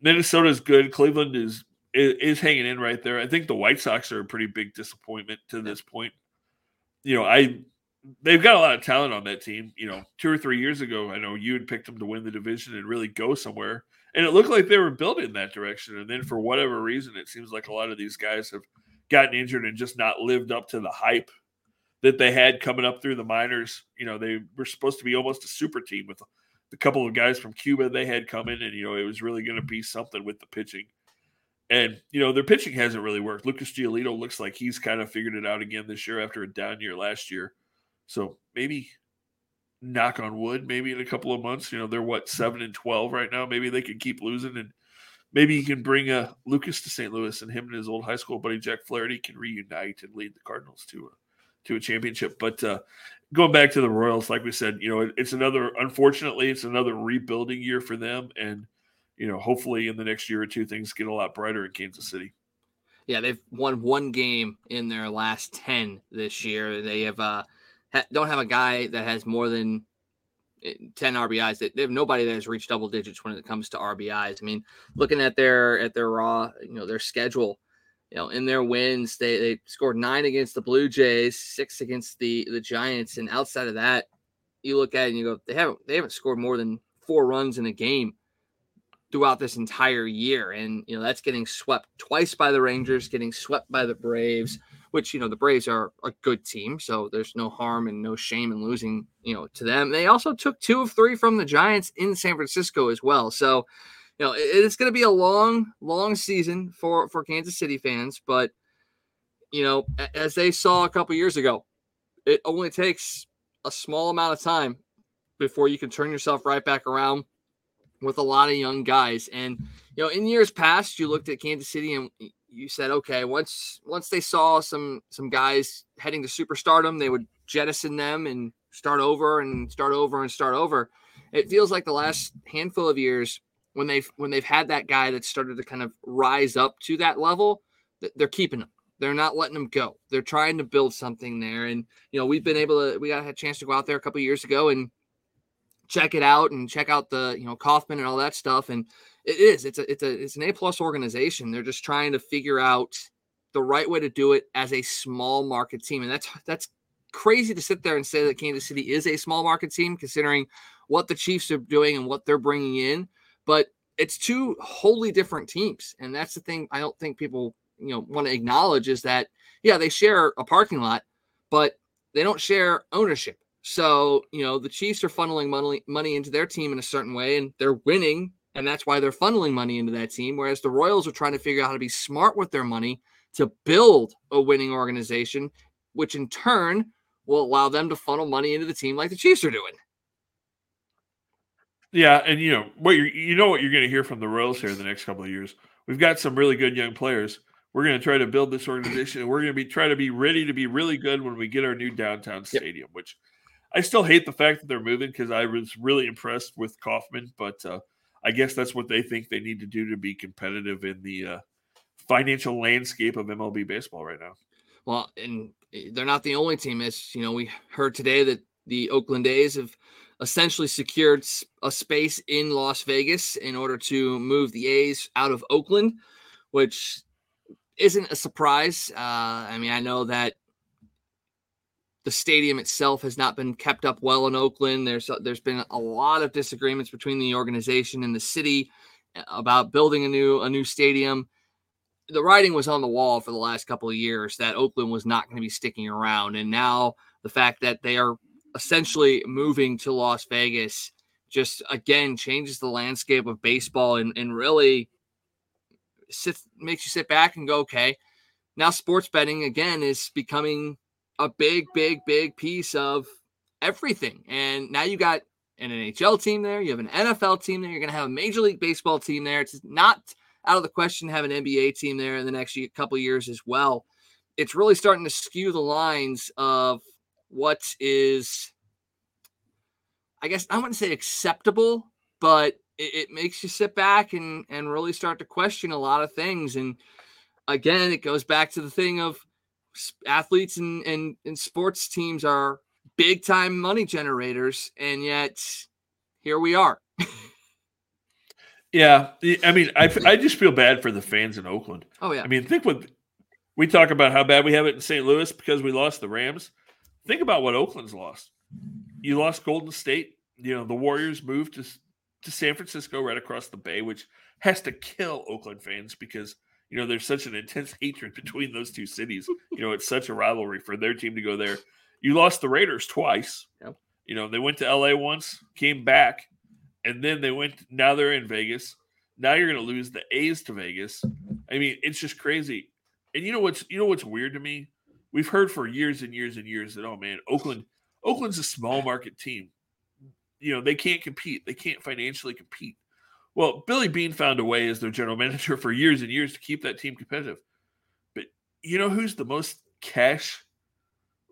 Minnesota's good. Cleveland is is, hanging in right there. I think the White Sox are a pretty big disappointment to this point. You know, I they've got a lot of talent on that team. You know, two or three years ago, I know you had picked them to win the division and really go somewhere, and it looked like they were building that direction. And then for whatever reason, it seems like a lot of these guys have gotten injured and just not lived up to the hype that they had coming up through the minors. You know, they were supposed to be almost a super team with a couple of guys from Cuba they had coming, and you know, it was really going to be something with the pitching. And you know, their pitching hasn't really worked. Lucas Giolito looks like he's kind of figured it out again this year after a down year last year. So maybe knock on wood, maybe in a couple of months. You know, they're what seven and twelve right now. Maybe they can keep losing, and maybe you can bring uh, Lucas to St. Louis, and him and his old high school buddy Jack Flaherty can reunite and lead the Cardinals to a to a championship. But uh, going back to the Royals, like we said, you know, it, it's another. Unfortunately, it's another rebuilding year for them, and you know, hopefully in the next year or two, things get a lot brighter in Kansas City. Yeah, they've won one game in their last ten this year. They have uh ha- don't have a guy that has more than eh, 10 RBIs. They have nobody that has reached double digits when it comes to RBIs. I mean, looking at their at their raw, you know, their schedule, you know, in their wins, they they scored nine against the Blue Jays, six against the the Giants, and outside of that, you look at it and you go, they haven't they haven't scored more than four runs in a game throughout this entire year. And, you know, that's getting swept twice by the Rangers, getting swept by the Braves, which, you know, the Braves are a good team. So there's no harm and no shame in losing, you know, to them. They also took two of three from the Giants in San Francisco as well. So, you know, it's going to be a long, long season for, for Kansas City fans. But, you know, as they saw a couple years ago, it only takes a small amount of time before you can turn yourself right back around with a lot of young guys. And you know, in years past, you looked at Kansas City and you said, okay, once once they saw some some guys heading to superstardom, they would jettison them and start over and start over and start over. It feels like the last handful of years when they've when they've had that guy that started to kind of rise up to that level, they're keeping them. They're not letting them go. They're trying to build something there. And you know, we've been able to we got a chance to go out there a couple years ago and check it out and check out the you know Kauffman and all that stuff. And it is it's a it's a it's an A plus organization. They're just trying to figure out the right way to do it as a small market team, and that's that's crazy to sit there and say that Kansas City is a small market team considering what the Chiefs are doing and what they're bringing in. But it's two wholly different teams, and that's the thing I don't think people you know want to acknowledge is that yeah they share a parking lot, but they don't share ownership so, you know, the Chiefs are funneling money money into their team in a certain way and they're winning and that's why they're funneling money into that team whereas the Royals are trying to figure out how to be smart with their money to build a winning organization which in turn will allow them to funnel money into the team like the Chiefs are doing. Yeah, and you know what you you know what you're going to hear from the Royals here in the next couple of years. We've got some really good young players. We're going to try to build this organization, and we're going to be try to be ready to be really good when we get our new downtown stadium, yep. which I still hate the fact that they're moving because I was really impressed with Kauffman, but uh, I guess that's what they think they need to do to be competitive in the uh, financial landscape of MLB baseball right now. Well, and eh, they're not the only team. As you know, we heard today that the Oakland A's have essentially secured a space in Las Vegas in order to move the A's out of Oakland, which isn't a surprise. Uh, I mean, I know that the stadium itself has not been kept up well in Oakland. There's there's been a lot of disagreements between the organization and the city uh, about building a new a new stadium. The writing was on the wall for the last couple of years that Oakland was not going to be sticking around, and now the fact that they are essentially moving to Las Vegas just again changes the landscape of baseball and, and really sits, makes you sit back and go, okay, now sports betting again is becoming a big, big, big piece of everything. And now you got an NHL team there, you have an NFL team there, you're going to have a Major League Baseball team there. It's not out of the question to have an NBA team there in the next couple years as well. It's really starting to skew the lines of what is, I guess I wouldn't say acceptable, but it, it makes you sit back and and really start to question a lot of things. And again, it goes back to the thing of athletes and, and, and sports teams are big time money generators, and yet here we are. yeah, I mean, I, I just feel bad for the fans in Oakland. Oh yeah, I mean, think what we talk about how bad we have it in St. Louis because we lost the Rams. Think about what Oakland's lost. You lost Golden State. You know the Warriors moved to to San Francisco, right across the bay, which has to kill Oakland fans because you know, there's such an intense hatred between those two cities. You know, it's such a rivalry for their team to go there. You lost the Raiders twice. Yep. You know, they went to LA once, came back, and then they went. Now they're in Vegas. Now you're going to lose the A's to Vegas. I mean, it's just crazy. And you know what's you know what's weird to me? We've heard for years and years and years that oh man, Oakland, Oakland's a small market team. you know, they can't compete. They can't financially compete. Well, Billy Beane found a way as their general manager for years and years to keep that team competitive. But you know who's the most cash,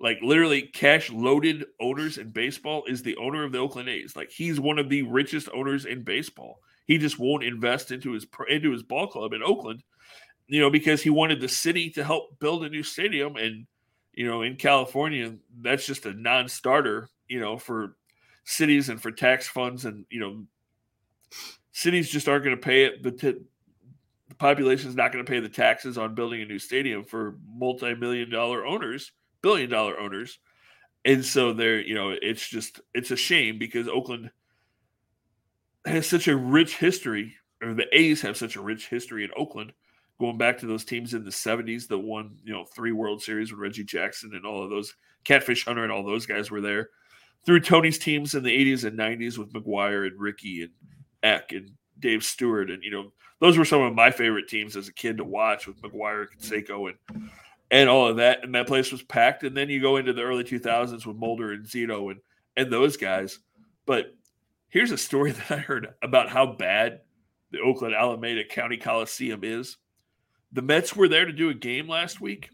like literally cash loaded owners in baseball is the owner of the Oakland A's. Like he's one of the richest owners in baseball. He just won't invest into his into his ball club in Oakland, you know, because he wanted the city to help build a new stadium. And you know, in California, that's just a non-starter, you know, for cities and for tax funds and you know cities just aren't going to pay it. The, t- the population is not going to pay the taxes on building a new stadium for multi-million dollar owners, billion dollar owners. And so they're, you know, it's just, it's a shame because Oakland has such a rich history, or the A's have such a rich history in Oakland, going back to those teams in the 70s that won, you know, three World Series with Reggie Jackson and all of those, Catfish Hunter and all those guys were there. Through Tony's teams in the 80s and 90s with McGwire and Rickey and Eck and Dave Stewart, and you know those were some of my favorite teams as a kid to watch with McGwire, Canseco, and and all of that. And that place was packed. And then you go into the early 2000s with Mulder and Zito and and those guys. But here's a story that I heard about how bad the Oakland Alameda County Coliseum is. The Mets were there to do a game last week.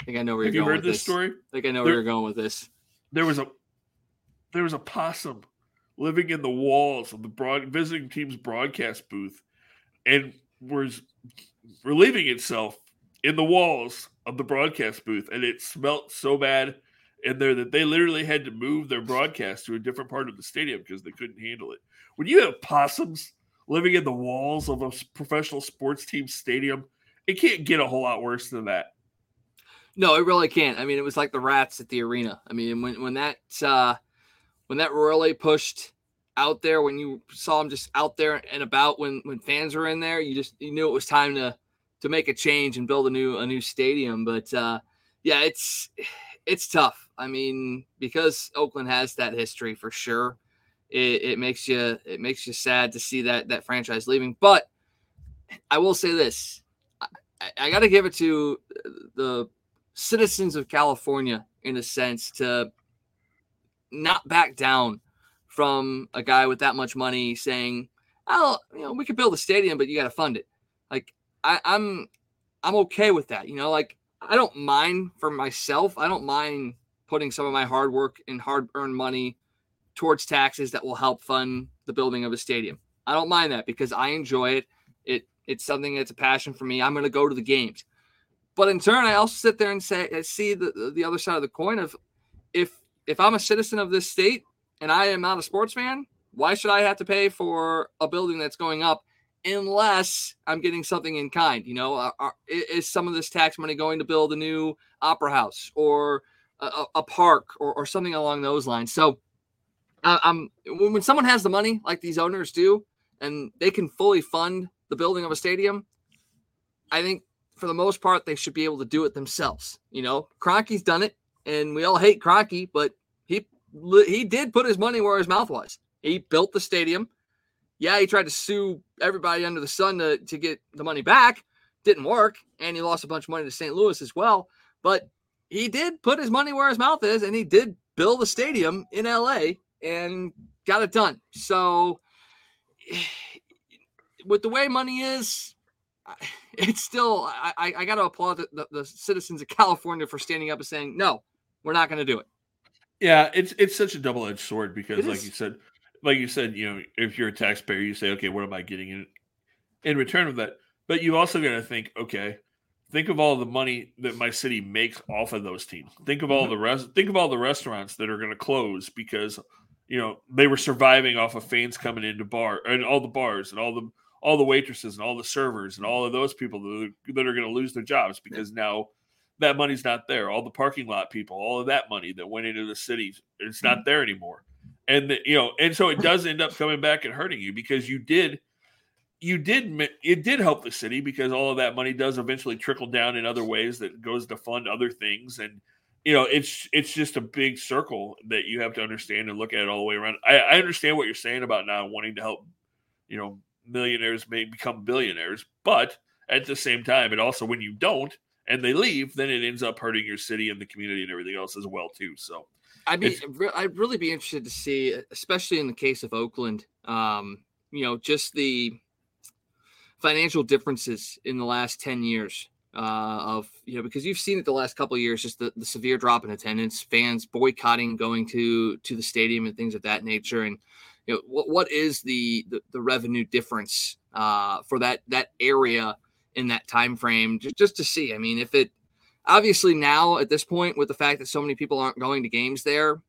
I think I know where Have you're you going heard with this story? I think I know There- where you're going with this. There was a there was a possum living in the walls of the broad visiting team's broadcast booth and was relieving itself in the walls of the broadcast booth and it smelt so bad in there that they literally had to move their broadcast to a different part of the stadium because they couldn't handle it when you have possums living in the walls of a professional sports team stadium it can't get a whole lot worse than that No, it really can't. I mean, it was like the rats at the arena. I mean, when when that uh, when that really pushed out there, when you saw them just out there and about, when when fans were in there, you just you knew it was time to to make a change and build a new a new stadium. But uh, yeah, it's it's tough. I mean, because Oakland has that history for sure. It, it makes you it makes you sad to see that that franchise leaving. But I will say this: I, I got to give it to the citizens of California in a sense to not back down from a guy with that much money saying, "Oh, you know, we could build a stadium, but you got to fund it." Like I, I'm, I'm okay with that. You know, like I don't mind for myself. I don't mind putting some of my hard work and hard-earned money towards taxes that will help fund the building of a stadium. I don't mind that because I enjoy it. It it's something that's a passion for me. I'm going to go to the games. But in turn, I also sit there and say, I see the the other side of the coin of if if I'm a citizen of this state and I am not a sports fan, why should I have to pay for a building that's going up unless I'm getting something in kind? You know, are, are- is some of this tax money going to build a new opera house or a, a- park or, or something along those lines? So, uh, I'm when, when someone has the money like these owners do, and they can fully fund the building of a stadium, I think for the most part they should be able to do it themselves. You know, Kroenke's done it, and we all hate Kroenke, but he he did put his money where his mouth was. He built the stadium. Yeah, he tried to sue everybody under the sun to, to get the money back. Didn't work, and he lost a bunch of money to St. Louis as well. But he did put his money where his mouth is, and he did build a stadium in LA and got it done. So, with the way money is, it's still I, I, I got to applaud the, the, the citizens of California for standing up and saying no, we're not going to do it. Yeah, it's it's such a double edged sword because, It like is. you said, like you said, you know, if you're a taxpayer, you say, okay, what am I getting in in return of that? But you also got to think, okay, think of all the money that my city makes off of those teams. Think of all mm-hmm. the rest. Think of all the restaurants that are going to close because you know they were surviving off of fans coming into bar and all the bars and all the all the waitresses and all the servers and all of those people that are, that are going to lose their jobs because now that money's not there. All the parking lot people, all of that money that went into the city, it's not mm. there anymore. And the, you know, and so it does end up coming back and hurting you because you did, you did, it did help the city because all of that money does eventually trickle down in other ways that goes to fund other things. And you know, it's it's just a big circle that you have to understand and look at it all the way around. I, I understand what you're saying about now wanting to help, you know, millionaires may become billionaires, but at the same time, it also when you don't, and they leave, then it ends up hurting your city and the community and everything else as well too. So I mean, I'd really be interested to see, especially in the case of Oakland, um, you know, just the financial differences in the last 10 years uh, of, you know, because you've seen it the last couple of years, just the, the severe drop in attendance, fans boycotting going to, to the stadium and things of that nature. And, you know, what, what is the, the, the revenue difference uh, for that, that area in that time frame just, just to see, I mean, if it, obviously now at this point with the fact that so many people aren't going to games there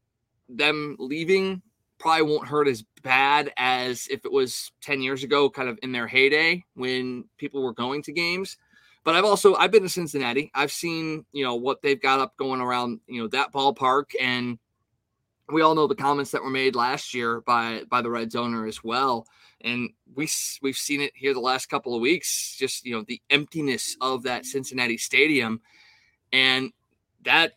them leaving probably won't hurt as bad as if it was 10 years ago kind of in their heyday when people were going to games. But i've also i've been to cincinnati. I've seen you know what they've got up going around you know that ballpark. And we all know the comments that were made last year by by the reds owner as well and we we've seen it here the last couple of weeks just you know the emptiness of that cincinnati stadium and that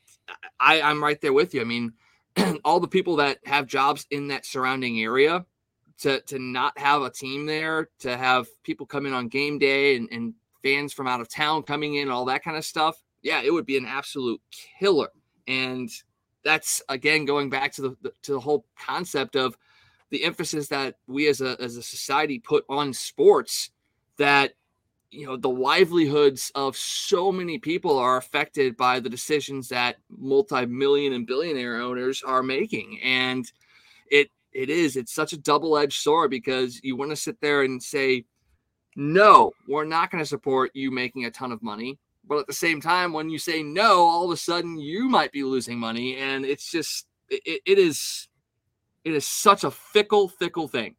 I, I'm right there with you. I mean, all the people that have jobs in that surrounding area to to not have a team there, to have people come in on game day and, and fans from out of town coming in, all that kind of stuff. Yeah, it would be an absolute killer. And that's again going back to the, the to the whole concept of the emphasis that we as a as a society put on sports that you know the livelihoods of so many people are affected by the decisions that multi-million and billionaire owners are making. And it it is it's such a double-edged sword because you want to sit there and say no we're not going to support you making a ton of money but at the same time when you say no all of a sudden you might be losing money and it's just it, it is it is such a fickle fickle thing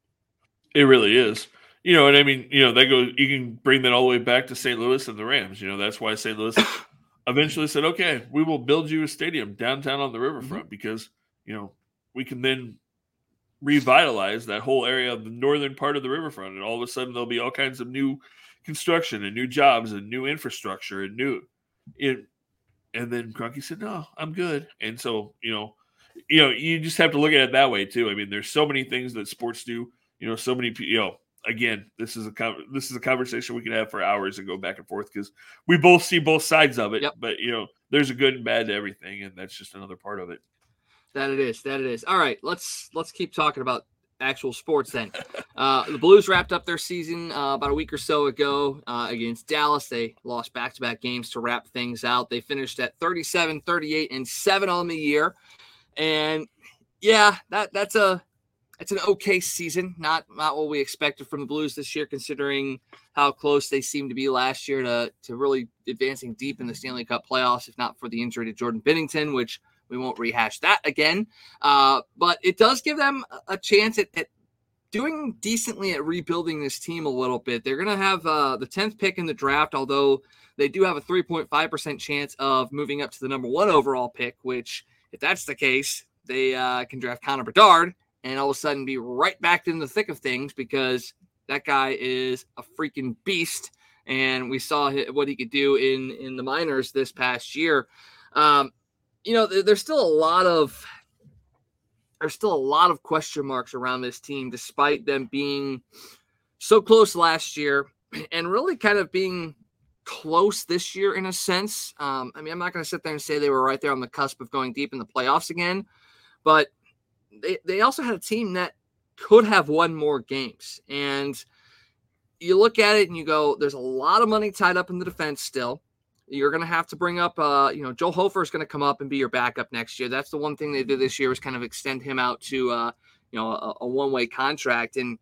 it really is you know, and I mean, you know, that goes. You can bring that all the way back to St. Louis and the Rams. You know, that's why St. Louis eventually said, "Okay, we will build you a stadium downtown on the riverfront mm-hmm. because you know we can then revitalize that whole area of the northern part of the riverfront, and all of a sudden there'll be all kinds of new construction and new jobs and new infrastructure and new it." And then Kroenke said, "No, I'm good." And so you know, you know, you just have to look at it that way too. I mean, there's so many things that sports do. You know, so many you know again, this is a this is a conversation we can have for hours and go back and forth because we both see both sides of it. Yep. But you know, there's a good and bad to everything, and that's just another part of it. That it is. That it is. All right, let's let's keep talking about actual sports then. Uh, the Blues wrapped up their season uh, about a week or so ago uh, against Dallas. They lost back to back games to wrap things out. They finished at 37, 38, and 7 on the year. And yeah, that that's a it's an okay season, not not what we expected from the Blues this year, considering how close they seemed to be last year to to really advancing deep in the Stanley Cup playoffs, if not for the injury to Jordan Binnington, which we won't rehash that again. Uh, but it does give them a chance at, at, doing decently at rebuilding this team a little bit. They're going to have uh, the 10th pick in the draft, although they do have a 3.5% chance of moving up to the number one overall pick, which, if that's the case, they uh, can draft Connor Bedard and all of a sudden be right back in the thick of things because that guy is a freaking beast. And we saw what he could do in in the minors this past year. Um, you know, there's still a lot of there's still a lot of question marks around this team, despite them being so close last year and really kind of being close this year in a sense. Um, I mean, I'm not going to sit there and say they were right there on the cusp of going deep in the playoffs again, but they, they also had a team that could have won more games. And you look at it and you go, there's a lot of money tied up in the defense still. You're going to have to bring up, uh, you know, Joel Hofer is going to come up and be your backup next year. That's the one thing they did this year was kind of extend him out to, uh, you know, a, a one way contract. And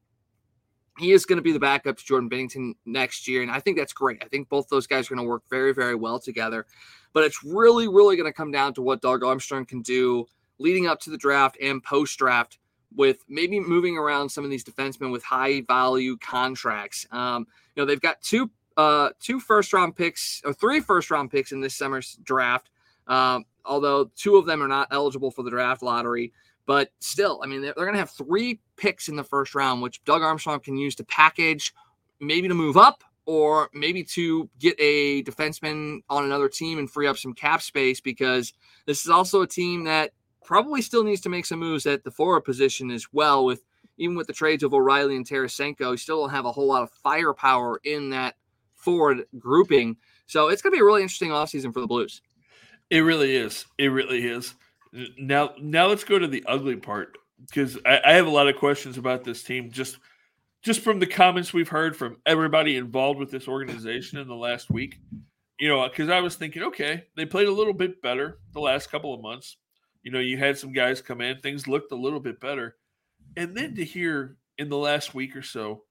he is going to be the backup to Jordan Binnington next year. And I think that's great. I think both those guys are going to work very, very well together. But it's really, really going to come down to what Doug Armstrong can do leading up to the draft and post draft with maybe moving around some of these defensemen with high value contracts. Um, you know, they've got two uh, two first round picks or three first round picks in this summer's draft. Um, although two of them are not eligible for the draft lottery, but still, I mean, they're, they're going to have three picks in the first round, which Doug Armstrong can use to package, maybe to move up or maybe to get a defenseman on another team and free up some cap space because this is also a team that probably still needs to make some moves at the forward position as well. With even with the trades of O'Reilly and Tarasenko, still don't have a whole lot of firepower in that forward grouping. So it's going to be a really interesting offseason for the Blues. It really is. It really is. Now, now let's go to the ugly part because I, I have a lot of questions about this team. Just, just from the comments we've heard from everybody involved with this organization in the last week. You know, because I was thinking, okay, they played a little bit better the last couple of months. You know, you had some guys come in, things looked a little bit better, and then to hear in the last week or so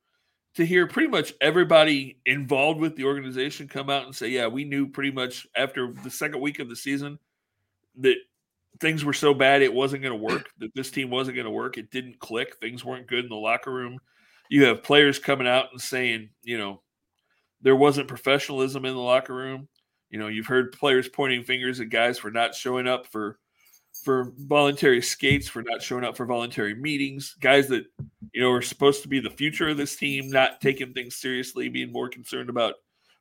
to hear pretty much everybody involved with the organization come out and say, yeah, we knew pretty much after the second week of the season that things were so bad it wasn't going to work, that this team wasn't going to work. It didn't click. Things weren't good in the locker room. You have players coming out and saying, you know, there wasn't professionalism in the locker room. You know, you've heard players pointing fingers at guys for not showing up for for voluntary skates, for not showing up for voluntary meetings, guys that you know are supposed to be the future of this team, not taking things seriously, being more concerned about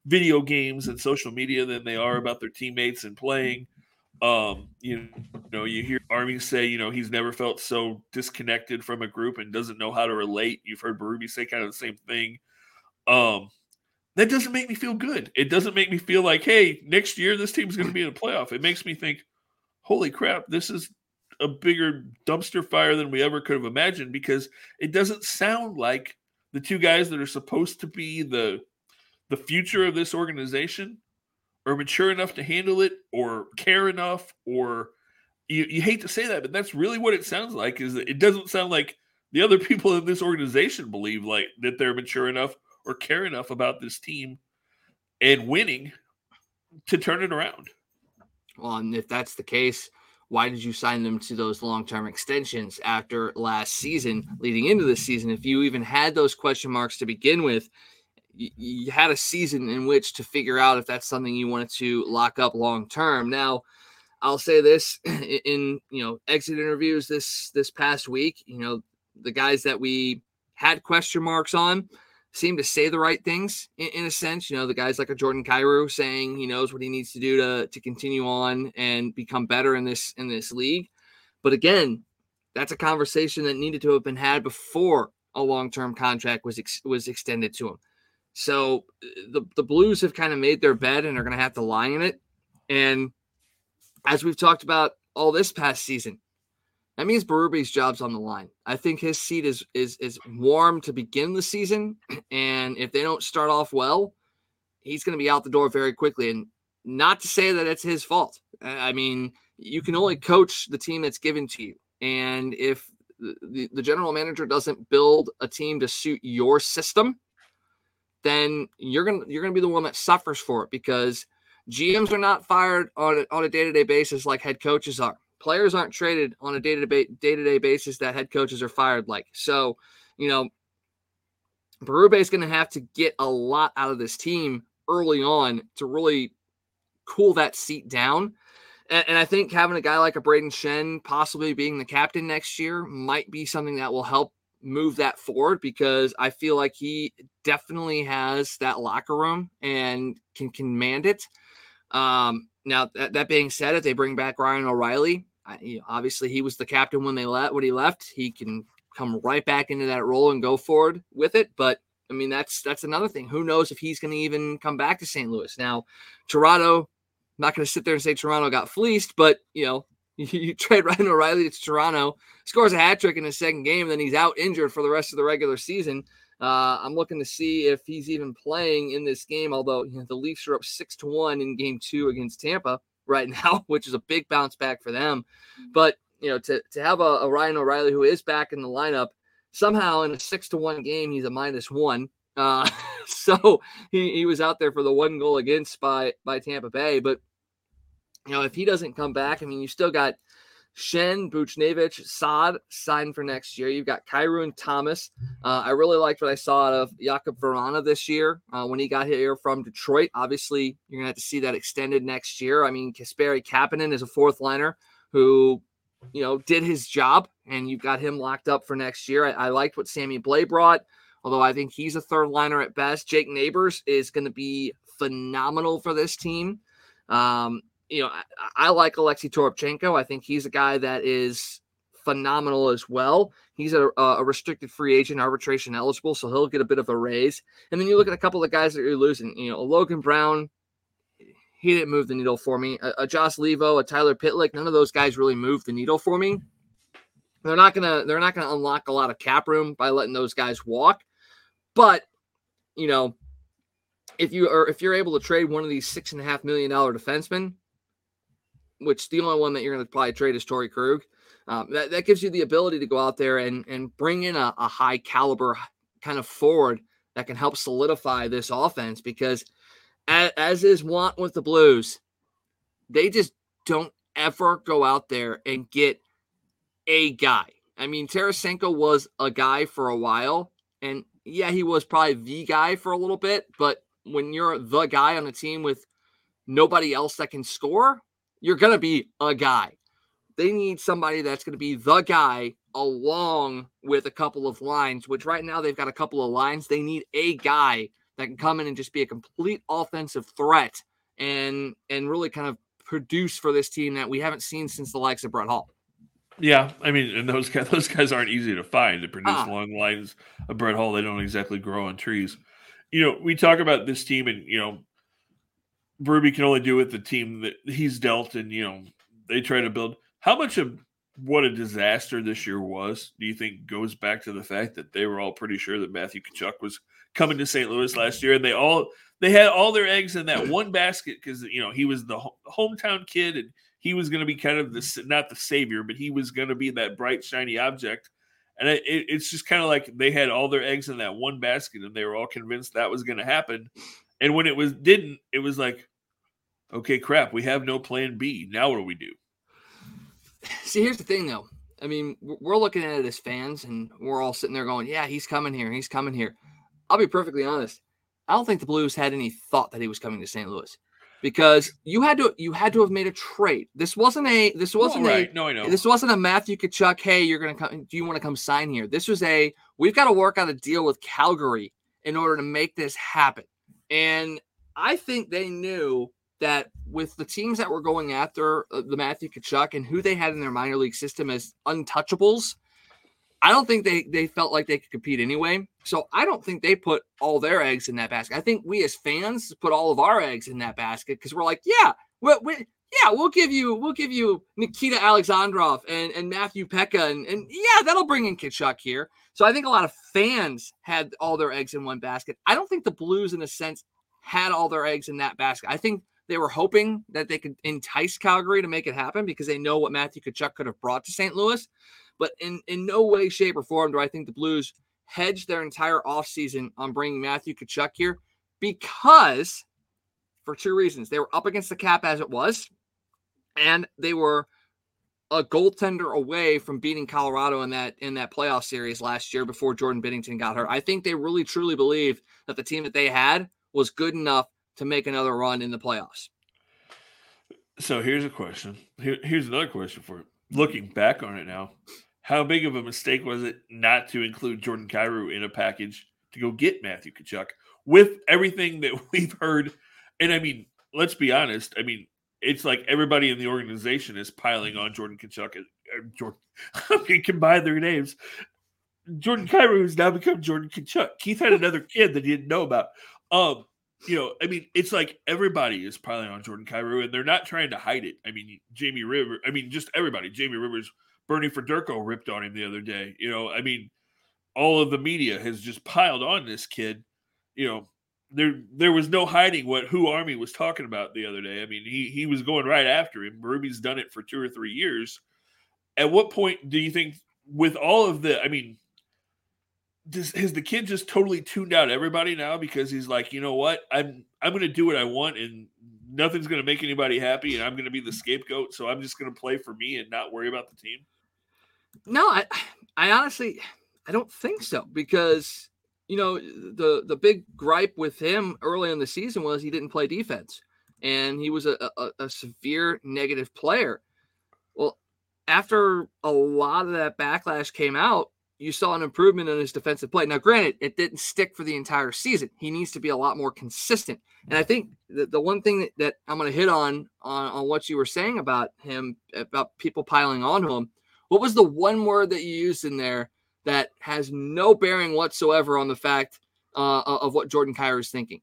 video games and social media than they are about their teammates and playing. Um, you know, you hear Army say, you know, he's never felt so disconnected from a group and doesn't know how to relate. You've heard Berube say kind of the same thing. Um, that doesn't make me feel good. It doesn't make me feel like, hey, next year this team's going to be in a playoff. It makes me think, holy crap, this is a bigger dumpster fire than we ever could have imagined because it doesn't sound like the two guys that are supposed to be the the future of this organization are mature enough to handle it or care enough or you, you hate to say that but that's really what it sounds like is that it doesn't sound like the other people in this organization believe like that they're mature enough or care enough about this team and winning to turn it around well, and if that's the case, why did you sign them to those long-term extensions after last season, leading into this season? If you even had those question marks to begin with, you, you had a season in which to figure out if that's something you wanted to lock up long term. Now, I'll say this in you know exit interviews this this past week, you know the guys that we had question marks on seem to say the right things in, in, a sense. You know, the guys like a Jordan Kyrou saying he knows what he needs to do to to continue on and become better in this in this league. But again, that's a conversation that needed to have been had before a long term contract was ex- was extended to him. So the the Blues have kind of made their bed and are going to have to lie in it. And as we've talked about all this past season, that means Berube's job's on the line. I think his seat is is is warm to begin the season, and if they don't start off well, he's going to be out the door very quickly. And not to say that it's his fault. I mean, you can only coach the team that's given to you, and if the, the general manager doesn't build a team to suit your system, then you're gonna you're gonna be the one that suffers for it because GMs are not fired on on a day to day basis like head coaches are players aren't traded on a day-to-day day-to-day basis that head coaches are fired like. So, you know, Berube is going to have to get a lot out of this team early on to really cool that seat down. And, and, I think having a guy like a Braden Schenn possibly being the captain next year might be something that will help move that forward because I feel like he definitely has that locker room and can command it. Um, now that, that being said, if they bring back Ryan O'Reilly, I, you know, obviously he was the captain when they left when he left. He can come right back into that role and go forward with it. But I mean, that's that's another thing. Who knows if he's going to even come back to St. Louis? Now, Toronto, not going to sit there and say Toronto got fleeced, but you know, you, you trade Ryan O'Reilly to Toronto, scores a hat trick in his second game, then he's out injured for the rest of the regular season. Uh, I'm looking to see if he's even playing in this game. Although you know, the Leafs are up six to one in Game Two against Tampa right now, which is a big bounce back for them. Mm-hmm. But you know, to to have a, a Ryan O'Reilly who is back in the lineup somehow in a six to one game, he's a minus one. Uh, so he, he was out there for the one goal against by by Tampa Bay. But you know, if he doesn't come back, I mean, you still got Schenn, Buchnevich, Saad signed for next year. You've got Kyrou and Thomas. Uh, I really liked what I saw out of Jakub Vrana this year uh, when he got here from Detroit. Obviously, you're going to have to see that extended next year. I mean, Kasperi Kapanen is a fourth liner who, you know, did his job, and you've got him locked up for next year. I, I liked what Sammy Blais brought, although I think he's a third liner at best. Jake Neighbors is going to be phenomenal for this team. Um, you know, I, I like Alexei Toropchenko. I think he's a guy that is phenomenal as well. He's a, a, restricted free agent, arbitration eligible, so he'll get a bit of a raise. And then you look at a couple of guys that you're losing. You know, Logan Brown, he didn't move the needle for me. A, a Josh Leivo, a Tyler Pitlick, none of those guys really moved the needle for me. They're not gonna they're not gonna unlock a lot of cap room by letting those guys walk. But you know, if you are if you're able to trade one of these six and a half million dollar defensemen, which the only one that you're going to probably trade is Torey Krug, um, that, that gives you the ability to go out there and and bring in a, a high caliber kind of forward that can help solidify this offense because as, as is want with the Blues, they just don't ever go out there and get a guy. I mean, Tarasenko was a guy for a while, and yeah, he was probably the guy for a little bit. But when you're the guy on a team with nobody else that can score, you're gonna be a guy. They need somebody that's gonna be the guy along with a couple of lines, which right now they've got a couple of lines. They need a guy that can come in and just be a complete offensive threat and and really kind of produce for this team that we haven't seen since the likes of Brett Hull. Yeah, I mean, and those guys, those guys aren't easy to find to produce uh, long lines of Brett Hull. They don't exactly grow on trees. You know, we talk about this team, and you know, Berube can only do with the team that he's dealt, and you know, they try to build. How much of what a disaster this year was do you think goes back to the fact that they were all pretty sure that Matthew Tkachuk was coming to St. Louis last year, and they all they had all their eggs in that one basket because you know he was the hometown kid and he was going to be kind of the not the savior, but he was going to be that bright shiny object. And it, it, it's just kind of like they had all their eggs in that one basket, and they were all convinced that was going to happen. And when it was didn't, it was like, okay, crap, we have no plan B. Now what do we do? See, here's the thing, though. I mean, we're looking at it as fans, and we're all sitting there going, "Yeah, he's coming here. He's coming here." I'll be perfectly honest. I don't think the Blues had any thought that he was coming to St. Louis because you had to you had to have made a trade. This wasn't a this wasn't right. a no, I know. This wasn't a Matthew Tkachuk. Hey, you're gonna come. Do you want to come sign here? This was a we've got to work out a deal with Calgary in order to make this happen. And I think they knew that with the teams that were going after uh, the Matthew Tkachuk and who they had in their minor league system as untouchables, I don't think they they felt like they could compete anyway. So I don't think they put all their eggs in that basket. I think we as fans put all of our eggs in that basket because we're like, yeah, we, we, yeah, we'll give you we'll give you Nikita Alexandrov and, and Matthew Peca and, and yeah, that'll bring in Tkachuk here. So I think a lot of fans had all their eggs in one basket. I don't think the Blues, in a sense, had all their eggs in that basket. I think they were hoping that they could entice Calgary to make it happen because they know what Matthew Tkachuk could have brought to St. Louis. But in, in no way, shape, or form do I think the Blues hedged their entire offseason on bringing Matthew Tkachuk here because for two reasons. They were up against the cap as it was, and they were a goaltender away from beating Colorado in that in that playoff series last year before Jordan Binnington got hurt. I think they really truly believe that the team that they had was good enough to make another run in the playoffs. So here's a question. Here, here's another question for you. Looking back on it now, how big of a mistake was it not to include Jordan Kyrou in a package to go get Matthew Tkachuk with everything that we've heard? And I mean, let's be honest. I mean, it's like everybody in the organization is piling on Jordan Tkachuk. And, uh, Jordan, I mean, combine their names. Jordan Kyrou has now become Jordan Tkachuk. Keith had another kid that he didn't know about. Um, you know, I mean, it's like everybody is piling on Jordan Kyrou, and they're not trying to hide it. I mean, Jamie River, I mean, just everybody. Jamie Rivers Bernie Federko ripped on him the other day. You know, I mean, all of the media has just piled on this kid. You know, there there was no hiding what who Army was talking about the other day. I mean, he he was going right after him. Ruby's done it for two or three years. At what point do you think, with all of the, I mean, does has the kid just totally tuned out everybody now because he's like, you know what, I'm I'm going to do what I want and nothing's going to make anybody happy, and I'm going to be the scapegoat, so I'm just going to play for me and not worry about the team. No, I, I honestly, I don't think so because you know the the big gripe with him early in the season was he didn't play defense and he was a, a, a severe negative player. Well, after a lot of that backlash came out, you saw an improvement in his defensive play. Now, granted, it didn't stick for the entire season. He needs to be a lot more consistent. And I think the, the one thing that, that I'm going to hit on, on on what you were saying about him, about people piling on him, what was the one word that you used in there that has no bearing whatsoever on the fact uh, of what Jordan Kyrou is thinking?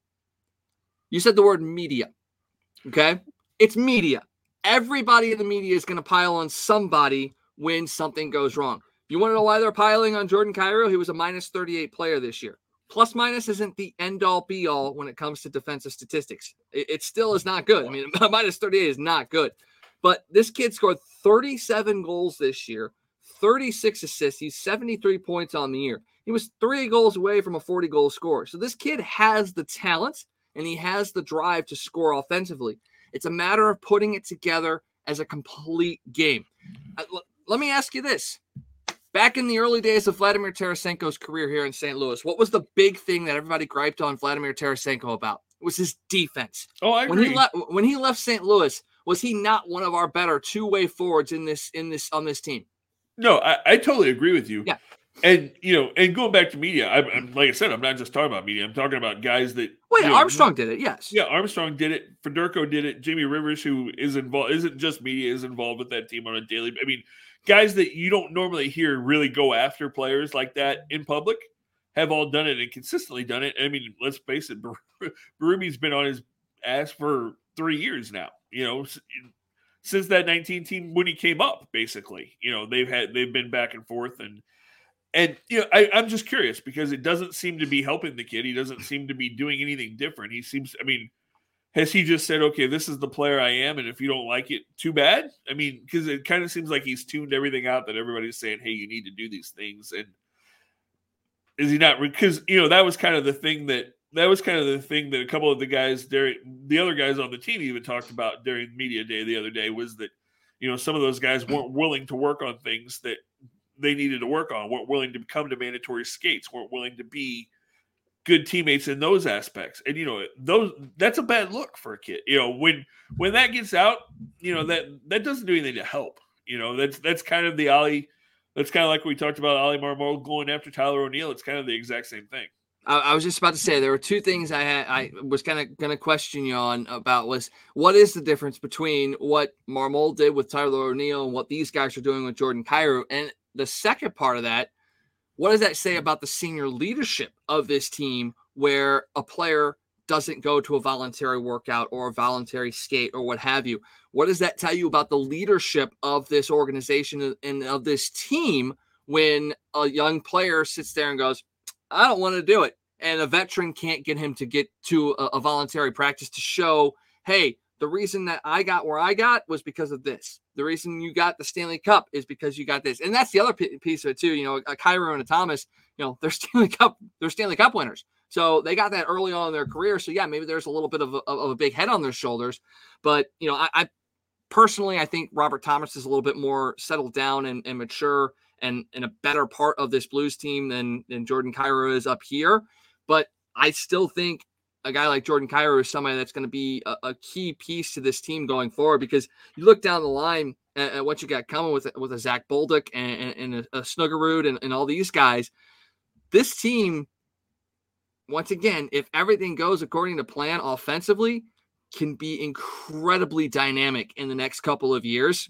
You said the word media. Okay. It's media. Everybody in the media is going to pile on somebody when something goes wrong. You want to know why they're piling on Jordan Kyrou? He was a minus 38 player this year. Plus minus isn't the end all be all when it comes to defensive statistics. It, it still is not good. I mean, minus 38 is not good. But this kid scored 37 goals this year, 36 assists. He's 73 points on the year. He was three goals away from a 40 goal score. So this kid has the talent and he has the drive to score offensively. It's a matter of putting it together as a complete game. Uh, let me ask you this. Back in the early days of Vladimir Tarasenko's career here in St. Louis, what was the big thing that everybody griped on Vladimir Tarasenko about? It was his defense. Oh, I agree. When he, left, when he left St. Louis, was he not one of our better two-way forwards in this in this on this team? No, I, I totally agree with you. Yeah. And you know, and going back to media, I, am like I said, I'm not just talking about media. I'm talking about guys that. Wait, you know, Armstrong did it. Yes. Yeah, Armstrong did it. Federko did it. Jamie Rivers, who is involved, isn't just media, is involved with that team on a daily. I mean, guys that you don't normally hear really go after players like that in public have all done it and consistently done it. I mean, let's face it, Berube's been on his ass for three years now. You know, since that 19 team when he came up, basically. You know, they've had they've been back and forth and and you know, I, I'm just curious because it doesn't seem to be helping the kid. He doesn't seem to be doing anything different. He seems, I mean, has he just said, okay, this is the player I am, and if you don't like it, too bad? I mean, because it kind of seems like he's tuned everything out that everybody's saying, hey, you need to do these things. And is he not? Because, you know, that was kind of the thing that that was kind of the thing that a couple of the guys there, the other guys on the team even talked about during media day the other day was that, you know, some of those guys weren't willing to work on things that they needed to work on, weren't willing to come to mandatory skates, weren't willing to be good teammates in those aspects. And you know, those that's a bad look for a kid. You know, when when that gets out, you know, that that doesn't do anything to help. You know, that's that's kind of the Oli that's kind of like we talked about Oli Marmol going after Tyler O'Neill. It's kind of the exact same thing. I, I was just about to say there were two things I had I was kind of going to question you on about was what is the difference between what Marmol did with Tyler O'Neill and what these guys are doing with Jordan Kyrou, and the second part of that, what does that say about the senior leadership of this team where a player doesn't go to a voluntary workout or a voluntary skate or what have you? What does that tell you about the leadership of this organization and of this team when a young player sits there and goes, I don't want to do it. And a veteran can't get him to get to a, a voluntary practice to show, hey, the reason that I got where I got was because of this. The reason you got the Stanley Cup is because you got this, and that's the other p- piece of it too. You know, a Kyrou and a Thomas, you know, they're Stanley Cup, they're Stanley Cup winners, so they got that early on in their career. So yeah, maybe there's a little bit of a, of a big head on their shoulders, but you know, I, I, personally, I think Robert Thomas is a little bit more settled down and, and mature and in a better part of this Blues team than than Jordan Kyrou is up here. But I still think a guy like Jordan Kyrou is somebody that's going to be a, a, key piece to this team going forward because you look down the line at, at what you got coming with with a Zach Bolduc and, and, and a, a Snuggerud and, and all these guys. This team, once again, if everything goes according to plan offensively, can be incredibly dynamic in the next couple of years.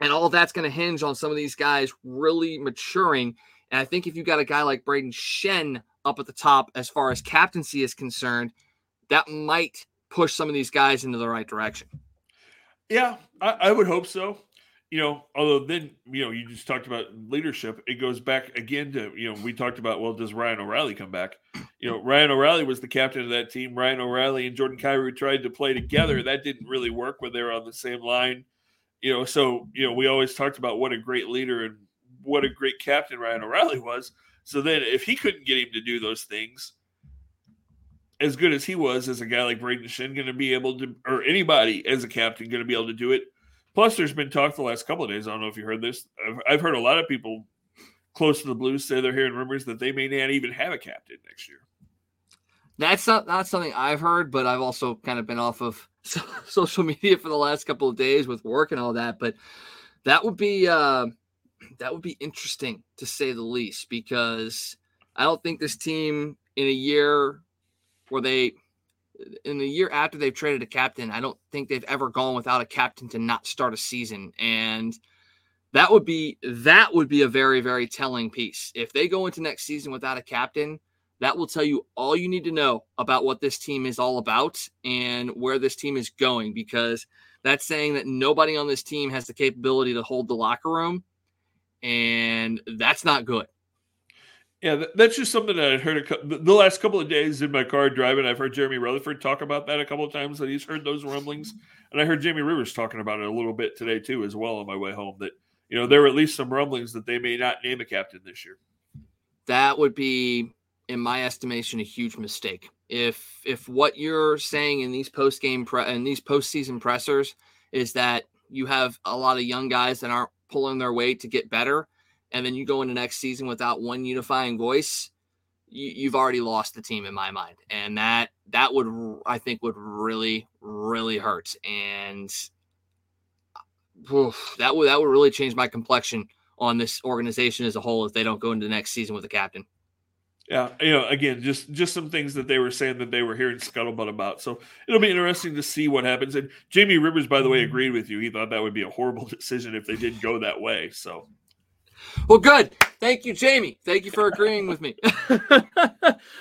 And all that's going to hinge on some of these guys really maturing. And I think if you got a guy like Braden Schenn up at the top as far as captaincy is concerned, that might push some of these guys into the right direction. Yeah, I, I, would hope so. You know, although then, you know, you just talked about leadership. It goes back again to, you know, we talked about, well, does Ryan O'Reilly come back? You know, Ryan O'Reilly was the captain of that team. Ryan O'Reilly and Jordan Kyrou tried to play together. That didn't really work when they were on the same line. You know, so, you know, we always talked about what a great leader and what a great captain Ryan O'Reilly was. So then, if he couldn't get him to do those things, as good as he was as a guy like Braden Schenn, going to be able to, or anybody as a captain going to be able to do it. Plus, there's been talk the last couple of days. I don't know if you heard this. I've, I've heard a lot of people close to the Blues say they're hearing rumors that they may not even have a captain next year. That's not not something I've heard, but I've also kind of been off of social media for the last couple of days with work and all that. But that would be uh, that would be interesting to say the least because I don't think this team in a year where they in the year after they've traded a captain, I don't think they've ever gone without a captain to not start a season. And that would be that would be a very, very telling piece. If they go into next season without a captain, that will tell you all you need to know about what this team is all about and where this team is going because that's saying that nobody on this team has the capability to hold the locker room and that's not good. Yeah, that's just something that I heard a, couple the last couple of days in my car driving. I've heard Jeremy Rutherford talk about that a couple of times that he's heard those rumblings, and I heard Jamie Rivers talking about it a little bit today too, as well on my way home. That you know there were at least some rumblings that they may not name a captain this year. That would be, in my estimation, a huge mistake. If if what you're saying in these post game pre- and these postseason pressers is that you have a lot of young guys that aren't pulling their weight to get better and then you go into next season without one unifying voice, you, have already lost the team in my mind, and that that would I think would really really hurt, and uh, oof, that would that would really change my complexion on this organization as a whole if they don't go into the next season with a captain. Yeah, you know, again, just just some things that they were saying that they were hearing scuttlebutt about. So it'll be interesting to see what happens. And Jamie Rivers, by the way, mm-hmm. agreed with you. He thought that would be a horrible decision if they did go that way. So well, good. Thank you, Jamie. Thank you for agreeing with me.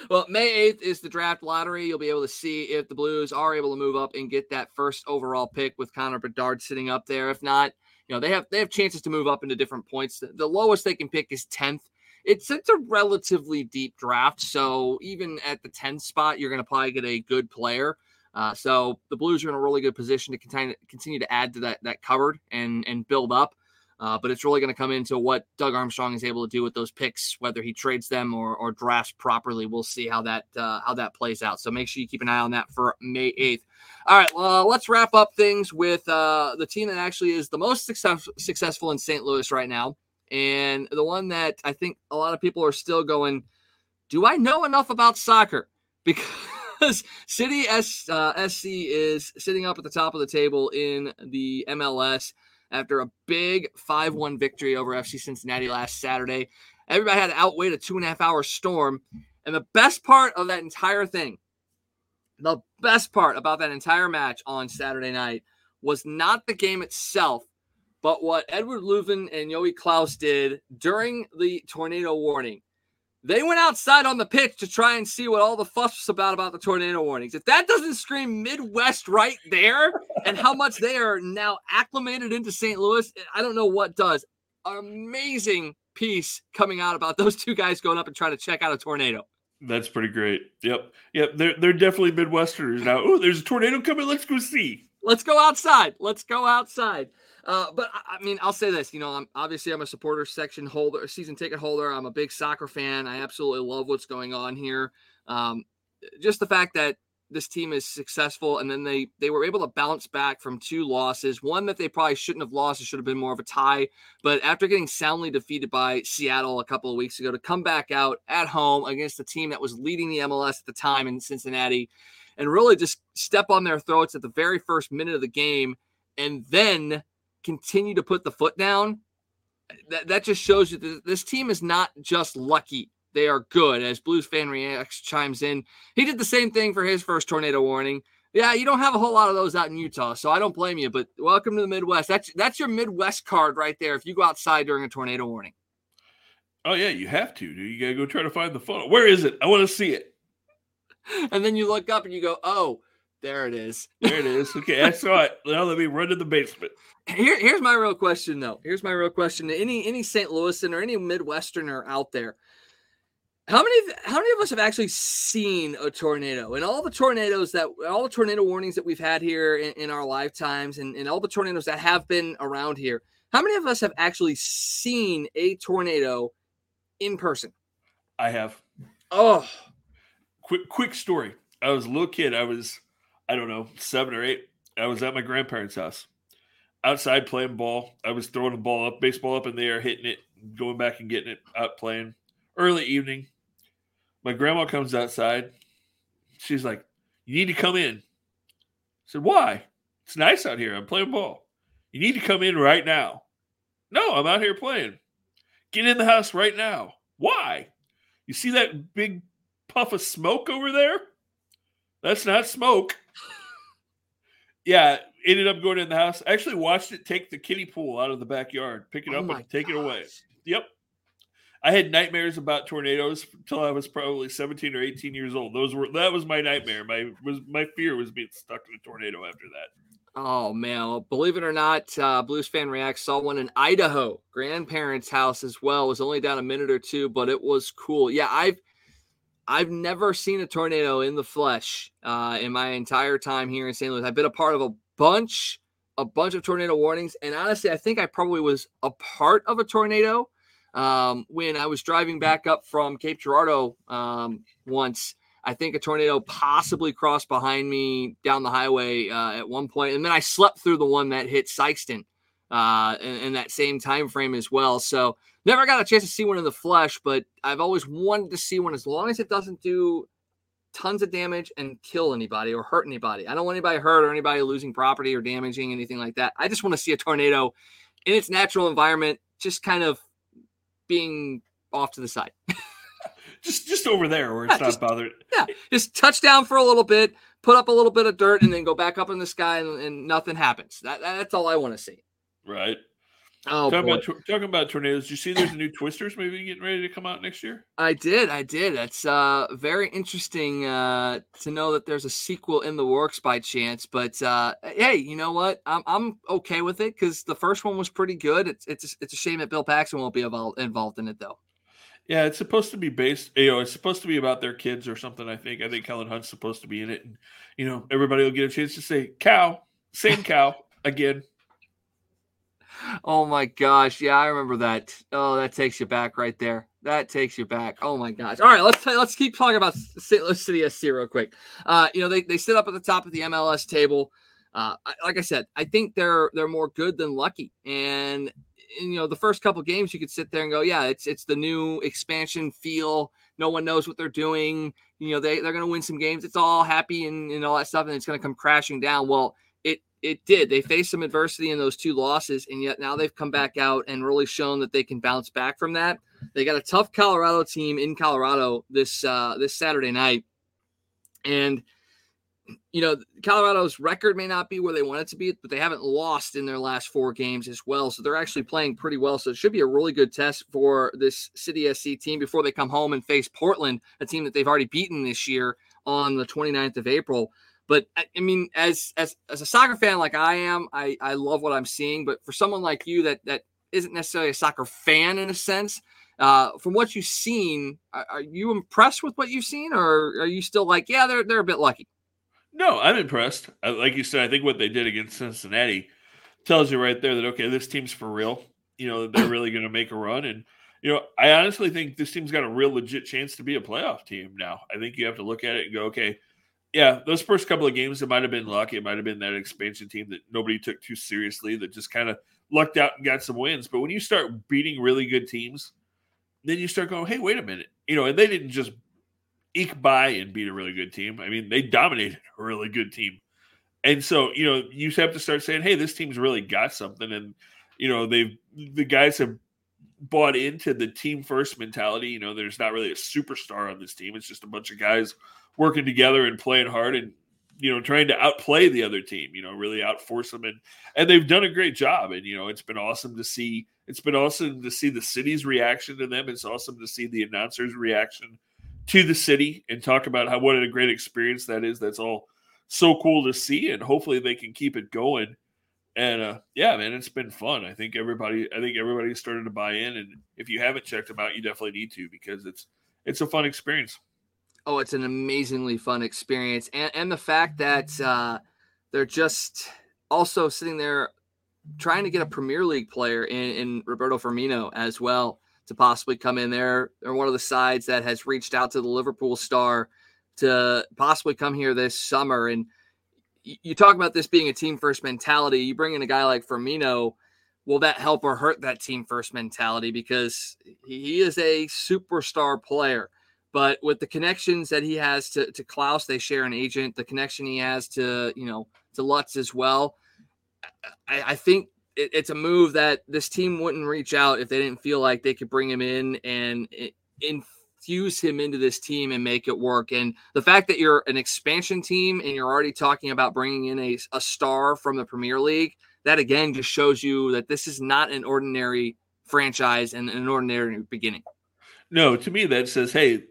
well, May 8th is the draft lottery. You'll be able to see if the Blues are able to move up and get that first overall pick with Connor Bedard sitting up there. If not, you know, they have they have chances to move up into different points. The, the lowest they can pick is 10th. It's it's a relatively deep draft, so even at the 10th spot, you're going to probably get a good player. Uh, so the Blues are in a really good position to continue continue to add to that that cupboard and and build up. Uh, but it's really going to come into what Doug Armstrong is able to do with those picks, whether he trades them or, or drafts properly. We'll see how that uh, how that plays out. So make sure you keep an eye on that for May eighth. All right, well, let's wrap up things with uh, the team that actually is the most success- successful in St. Louis right now, and the one that I think a lot of people are still going. Do I know enough about soccer? Because City S, uh, SC is sitting up at the top of the table in the MLS after a big 5 1 victory over FC Cincinnati last Saturday. Everybody had to outwait a two and a half hour storm. And the best part of that entire thing, the best part about that entire match on Saturday night was not the game itself, but what Edward Löwen and João Klauss did during the tornado warning. They went outside on the pitch to try and see what all the fuss was about about the tornado warnings. If that doesn't scream Midwest right there and how much they are now acclimated into St. Louis, I don't know what does. Amazing piece coming out about those two guys going up and trying to check out a tornado. That's pretty great. Yep. Yep. They're, they're definitely Midwesterners now. Oh, there's a tornado coming. Let's go see. Let's go outside. Let's go outside. Uh, but I mean, I'll say this. You know, I'm obviously I'm a supporter section holder, season ticket holder. I'm a big soccer fan. I absolutely love what's going on here. Um, just the fact that this team is successful, and then they they were able to bounce back from two losses. One that they probably shouldn't have lost; it should have been more of a tie. But after getting soundly defeated by Seattle a couple of weeks ago, to come back out at home against the team that was leading the MLS at the time in Cincinnati, and really just step on their throats at the very first minute of the game, and then continue to put the foot down, that, that just shows you that this team is not just lucky. They are good. As Blues fan reacts chimes in, he did the same thing for his first tornado warning. Yeah, you don't have a whole lot of those out in Utah, so I don't blame you. But welcome to the Midwest. That's that's your Midwest card right there. If you go outside during a tornado warning. Oh yeah, you have to. Do you gotta go try to find the photo. Where is it? I want to see it. And then you look up and you go, "Oh, there it is. There it is. Okay, I saw it. Now let me run to the basement. Here, here's my real question, though. Here's my real question to any any St. Louisan or any Midwesterner out there. How many how many of us have actually seen a tornado? And all the tornadoes that all the tornado warnings that we've had here in, in our lifetimes, and, and all the tornadoes that have been around here, how many of us have actually seen a tornado in person? I have. Oh, quick quick story. I was a little kid. I was I don't know seven or eight. I was at my grandparents' house outside playing ball. I was throwing the ball up, baseball up in the air, hitting it, going back and getting it out playing. Early evening, my grandma comes outside. She's like, You need to come in. I said, Why? It's nice out here. I'm playing ball. You need to come in right now. No, I'm out here playing. Get in the house right now. Why? You see that big puff of smoke over there? That's not smoke. yeah, ended up going in the house. Actually watched it take the kiddie pool out of the backyard, pick it oh up and take gosh. it away. Yep. I had nightmares about tornadoes until I was probably 17 or 18 years old. Those were that was my nightmare. My was my fear was being stuck in a tornado after that. Oh man, well, believe it or not, uh, Blues fan react saw one in Idaho, grandparents' house as well. It was only down a minute or two, but it was cool. Yeah, I've I've never seen a tornado in the flesh uh, in my entire time here in St. Louis. I've been a part of a bunch, a bunch of tornado warnings, and honestly, I think I probably was a part of a tornado um, when I was driving back up from Cape Girardeau um, once. I think a tornado possibly crossed behind me down the highway uh, at one point, and then I slept through the one that hit Sikeston uh, in, in, that same time frame as well. So never got a chance to see one in the flesh, but I've always wanted to see one as long as it doesn't do tons of damage and kill anybody or hurt anybody. I don't want anybody hurt or anybody losing property or damaging anything like that. I just want to see a tornado in its natural environment, just kind of being off to the side. just just over there where it's yeah, not just, bothered. Yeah, just touch down for a little bit, put up a little bit of dirt, and then go back up in the sky, and, and nothing happens. That, that's all I want to see. Right. Oh, talking about, talking about tornadoes. Did you see there's a new Twisters maybe getting ready to come out next year? I did. I did. That's uh, very interesting uh, to know that there's a sequel in the works by chance. But uh, hey, you know what? I'm, I'm okay with it because the first one was pretty good. It's it's it's a shame that Bill Paxton won't be involved involved in it though. Yeah, it's supposed to be based. You know, it's supposed to be about their kids or something. I think. I think Helen Hunt's supposed to be in it, and you know, everybody will get a chance to say "cow," same cow again. Oh my gosh, yeah, I remember that. Oh, that takes you back right there. That takes you back. Oh my gosh. All right, let's let's keep talking about St. Louis City SC real quick. Uh, you know, they they sit up at the top of the MLS table. Uh, like I said, I think they're they're more good than lucky. And, you know, the first couple games, you could sit there and go, yeah, it's it's the new expansion feel. No one knows what they're doing. You know, they they're going to win some games. It's all happy and, and all that stuff, and it's going to come crashing down. Well, it did. They faced some adversity in those two losses, and yet now they've come back out and really shown that they can bounce back from that. They got a tough Colorado team in Colorado this uh, this Saturday night, and you know Colorado's record may not be where they want it to be, but they haven't lost in their last four games as well. So they're actually playing pretty well. So it should be a really good test for this City SC team before they come home and face Portland, a team that they've already beaten this year on the 29th of April. But I mean, as as as a soccer fan like I am, I I love what I'm seeing. But for someone like you that that isn't necessarily a soccer fan in a sense, uh, from what you've seen, are, are, you impressed with what you've seen, or are you still like, yeah, they're they're a bit lucky? No, I'm impressed. Like you said, I think what they did against Cincinnati tells you right there that okay, this team's for real. You know, they're really going to make a run, and you know, I honestly think this team's got a real legit chance to be a playoff team now. I think you have to look at it and go, okay, yeah, those first couple of games, it might have been luck. It might have been that expansion team that nobody took too seriously, that just kind of lucked out and got some wins. But when you start beating really good teams, then you start going, hey, wait a minute. You know, and they didn't just eke by and beat a really good team. I mean, they dominated a really good team. And so, you know, you have to start saying, hey, this team's really got something. And, you know, they've, the guys have bought into the team first mentality. You know, there's not really a superstar on this team, it's just a bunch of guys working together and playing hard and you know trying to outplay the other team you know really outforce them and and they've done a great job and you know it's been awesome to see it's been awesome to see the city's reaction to them it's awesome to see the announcers reaction to the city and talk about how what a great experience that is that's all so cool to see and hopefully they can keep it going and uh, yeah man it's been fun i think everybody i think everybody started to buy in and if you haven't checked them out you definitely need to because it's it's a fun experience oh, it's an amazingly fun experience, and and the fact that uh, they're just also sitting there trying to get a Premier League player in, in Roberto Firmino as well to possibly come in there. They're one of the sides that has reached out to the Liverpool star to possibly come here this summer. And you talk about this being a team first mentality. You bring in a guy like Firmino. Will that help or hurt that team first mentality? Because he is a superstar player. But with the connections that he has to, to Klauss, they share an agent. The connection he has to, you know, to Lutz as well. I, I think it, it's a move that this team wouldn't reach out if they didn't feel like they could bring him in and infuse him into this team and make it work. And the fact that you're an expansion team and you're already talking about bringing in a, a star from the Premier League, that again just shows you that this is not an ordinary franchise and an ordinary beginning. No, to me that says, hey,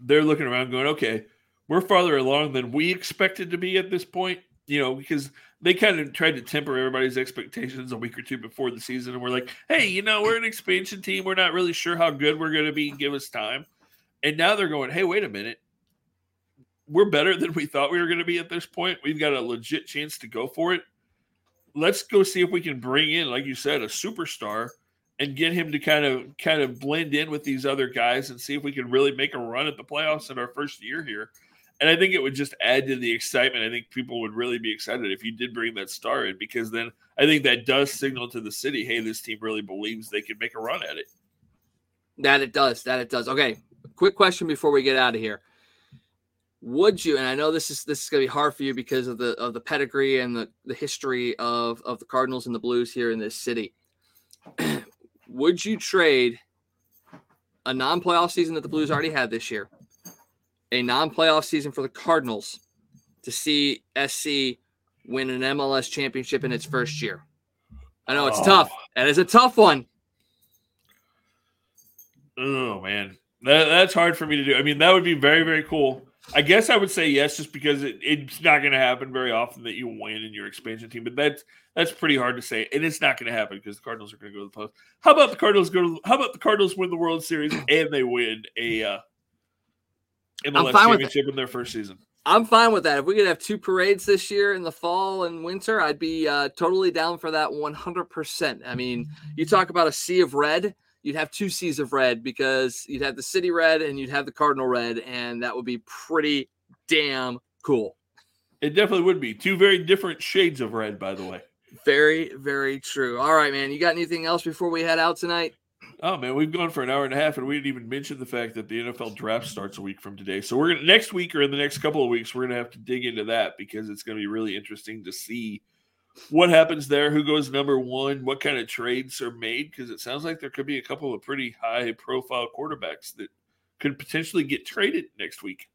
they're looking around going, okay, we're farther along than we expected to be at this point. You know, because they kind of tried to temper everybody's expectations a week or two before the season, and we're like, hey, you know, we're an expansion team. We're not really sure how good we're going to be. Give us time. And now they're going, hey, wait a minute. We're better than we thought we were going to be at this point. We've got a legit chance to go for it. Let's go see if we can bring in, like you said, a superstar and get him to kind of kind of blend in with these other guys and see if we can really make a run at the playoffs in our first year here. And I think it would just add to the excitement. I think people would really be excited if you did bring that star in because then I think that does signal to the city, hey, this team really believes they can make a run at it. That it does. That it does. Okay. Quick question before we get out of here. Would you, and I know this is this is gonna be hard for you because of the of the pedigree and the, the history of, of the Cardinals and the Blues here in this city. would you trade a non-playoff season that the Blues already had this year, a non-playoff season for the Cardinals to see SC win an MLS championship in its first year? I know it's oh. tough. That is a tough one. Oh man, that, that's hard for me to do. I mean, that would be very very cool. I guess I would say yes, just because it, it's not going to happen very often that you win in your expansion team. But that's that's pretty hard to say, and it's not going to happen because the Cardinals are going to go to the post. How about the Cardinals go? To, how about the Cardinals win the World Series and they win a uh, MLS championship in their first season? I'm fine with that. If we could have two parades this year in the fall and winter, I'd be uh, totally down for that 100%. I mean, you talk about a sea of red you'd have two seas of red because you'd have the city red and you'd have the cardinal red, and that would be pretty damn cool. It definitely would be two very different shades of red, by the way. Very, very true. All right, man. You got anything else before we head out tonight? Oh man, we've gone for an hour and a half, and we didn't even mention the fact that the NFL draft starts a week from today. So we're gonna next week or in the next couple of weeks, we're gonna have to dig into that because it's gonna be really interesting to see what happens there, who goes number one, what kind of trades are made, because it sounds like there could be a couple of pretty high profile quarterbacks that could potentially get traded next week.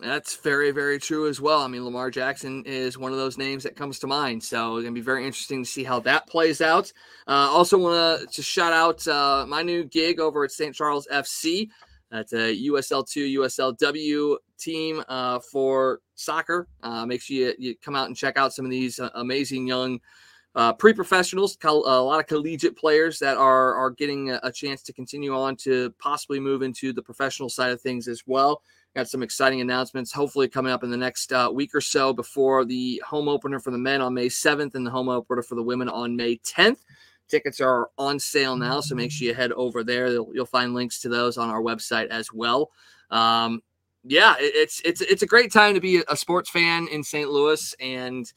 That's very, very true as well. I mean, Lamar Jackson is one of those names that comes to mind. So it's going to be very interesting to see how that plays out. Uh, also, want to shout out uh, my new gig over at St. Charles FC. That's a USL2, USLW team uh, for soccer. Uh, make sure you, you, come out and check out some of these uh, amazing young uh, pre-professionals, a lot of collegiate players that are are getting a, a, chance to continue on to possibly move into the professional side of things as well. Got some exciting announcements, hopefully coming up in the next uh, week or so before the home opener for the men on May 7th and the home opener for the women on May 10th. Tickets are on sale now, so make sure you head over there. You'll, you'll find links to those on our website as well. Um, yeah, it, it's it's it's a great time to be a sports fan in St. Louis and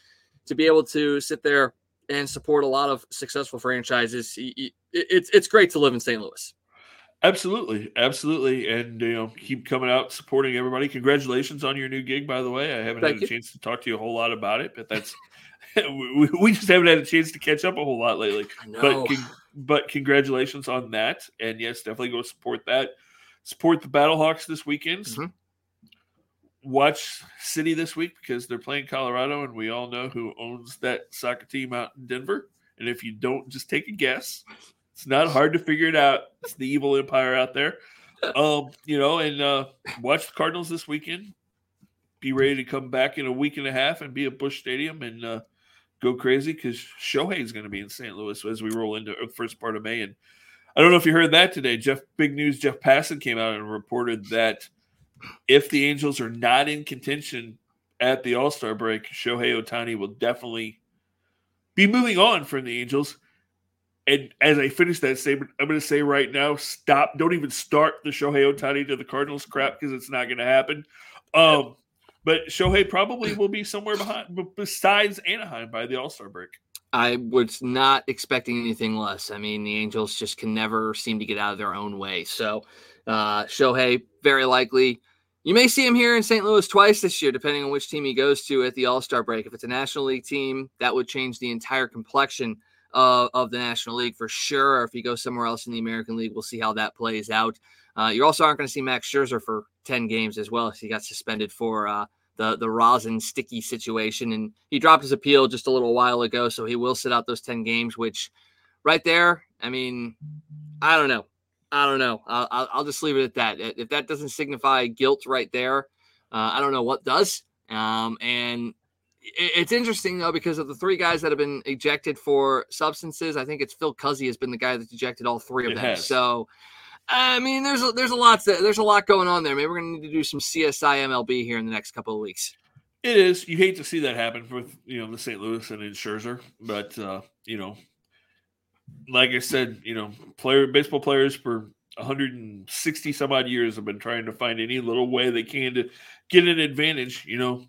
to be able to sit there and support a lot of successful franchises. It, it's it's great to live in St. Louis. Absolutely, absolutely, and you know, keep coming out supporting everybody. Congratulations on your new gig, by the way. I haven't Thank had a you. chance to talk to you a whole lot about it, but that's we, we just haven't had a chance to catch up a whole lot lately. But con- but congratulations on that, and yes, definitely go support that. Support the Battlehawks this weekend. Mm-hmm. Watch City this week because they're playing Colorado, and we all know who owns that soccer team out in Denver. And if you don't, just take a guess. It's not hard to figure it out. It's the evil empire out there. Um, you know, and uh, watch the Cardinals this weekend. Be ready to come back in a week and a half and be at Busch Stadium and uh, go crazy because Shohei is going to be in St. Louis as we roll into the first part of May. And I don't know if you heard that today. Jeff, big news. Jeff Passan came out and reported that if the Angels are not in contention at the All Star break, Shohei Ohtani will definitely be moving on from the Angels. And as I finish that statement, I'm going to say right now, stop. Don't even start the Shohei Ohtani to the Cardinals crap because it's not going to happen. Um, but Shohei probably will be somewhere behind, besides Anaheim by the All Star break. I was not expecting anything less. I mean, the Angels just can never seem to get out of their own way. So, uh, Shohei, very likely. You may see him here in St. Louis twice this year, depending on which team he goes to at the All Star break. If it's a National League team, that would change the entire complexion of, of the National League for sure. Or if he goes somewhere else in the American League, we'll see how that plays out. Uh, you also aren't going to see Max Scherzer for 10 games as well. He got suspended for uh, the the rosin sticky situation, and he dropped his appeal just a little while ago, so he will sit out those ten games. Which, right there, I mean, I don't know. I don't know. I'll, I'll just leave it at that. If that doesn't signify guilt right there, uh, I don't know what does. Um, and it's interesting though because of the three guys that have been ejected for substances. I think it's Phil Cuzzi has been the guy that's ejected all three of it them. Has. So, I mean, there's a, there's a lot to, there's a lot going on there. Maybe we're gonna need to do some CSI MLB here in the next couple of weeks. It is. You hate to see that happen with you know the St. Louis and in Scherzer, but uh, you know, like I said, you know, player baseball players for 160 some odd years have been trying to find any little way they can to get an advantage. You know,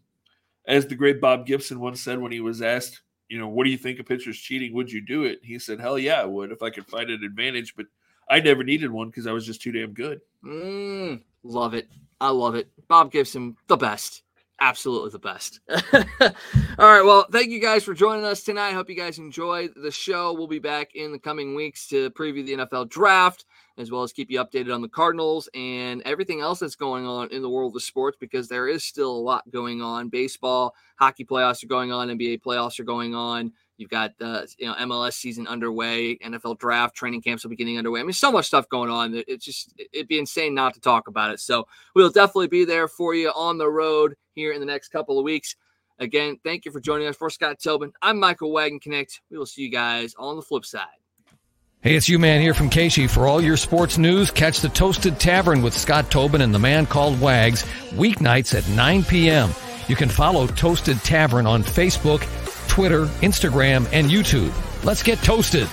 as the great Bob Gibson once said when he was asked, you know, what do you think a pitcher's cheating? Would you do it? He said, hell yeah, I would if I could find an advantage, but I never needed one because I was just too damn good. Mm, love it. I love it. Bob Gibson, the best. Absolutely the best. All right. Well, thank you guys for joining us tonight. Hope you guys enjoyed the show. We'll be back in the coming weeks to preview the NFL draft as well as keep you updated on the Cardinals and everything else that's going on in the world of sports because there is still a lot going on. Baseball, hockey playoffs are going on, NBA playoffs are going on. You've got the you know MLS season underway, NFL draft, training camps are beginning underway. I mean, so much stuff going on. It's just it'd be insane not to talk about it. So we'll definitely be there for you on the road here in the next couple of weeks. Again, thank you for joining us. For Scott Tobin, I'm Michael Wagenknecht. We will see you guys on the flip side. Hey, it's you man here from KSHE. For all your sports news, catch the Toasted Tavern with Scott Tobin and the man called Wags weeknights at 9 p.m. You can follow Toasted Tavern on Facebook, Twitter, Instagram, and YouTube. Let's get toasted.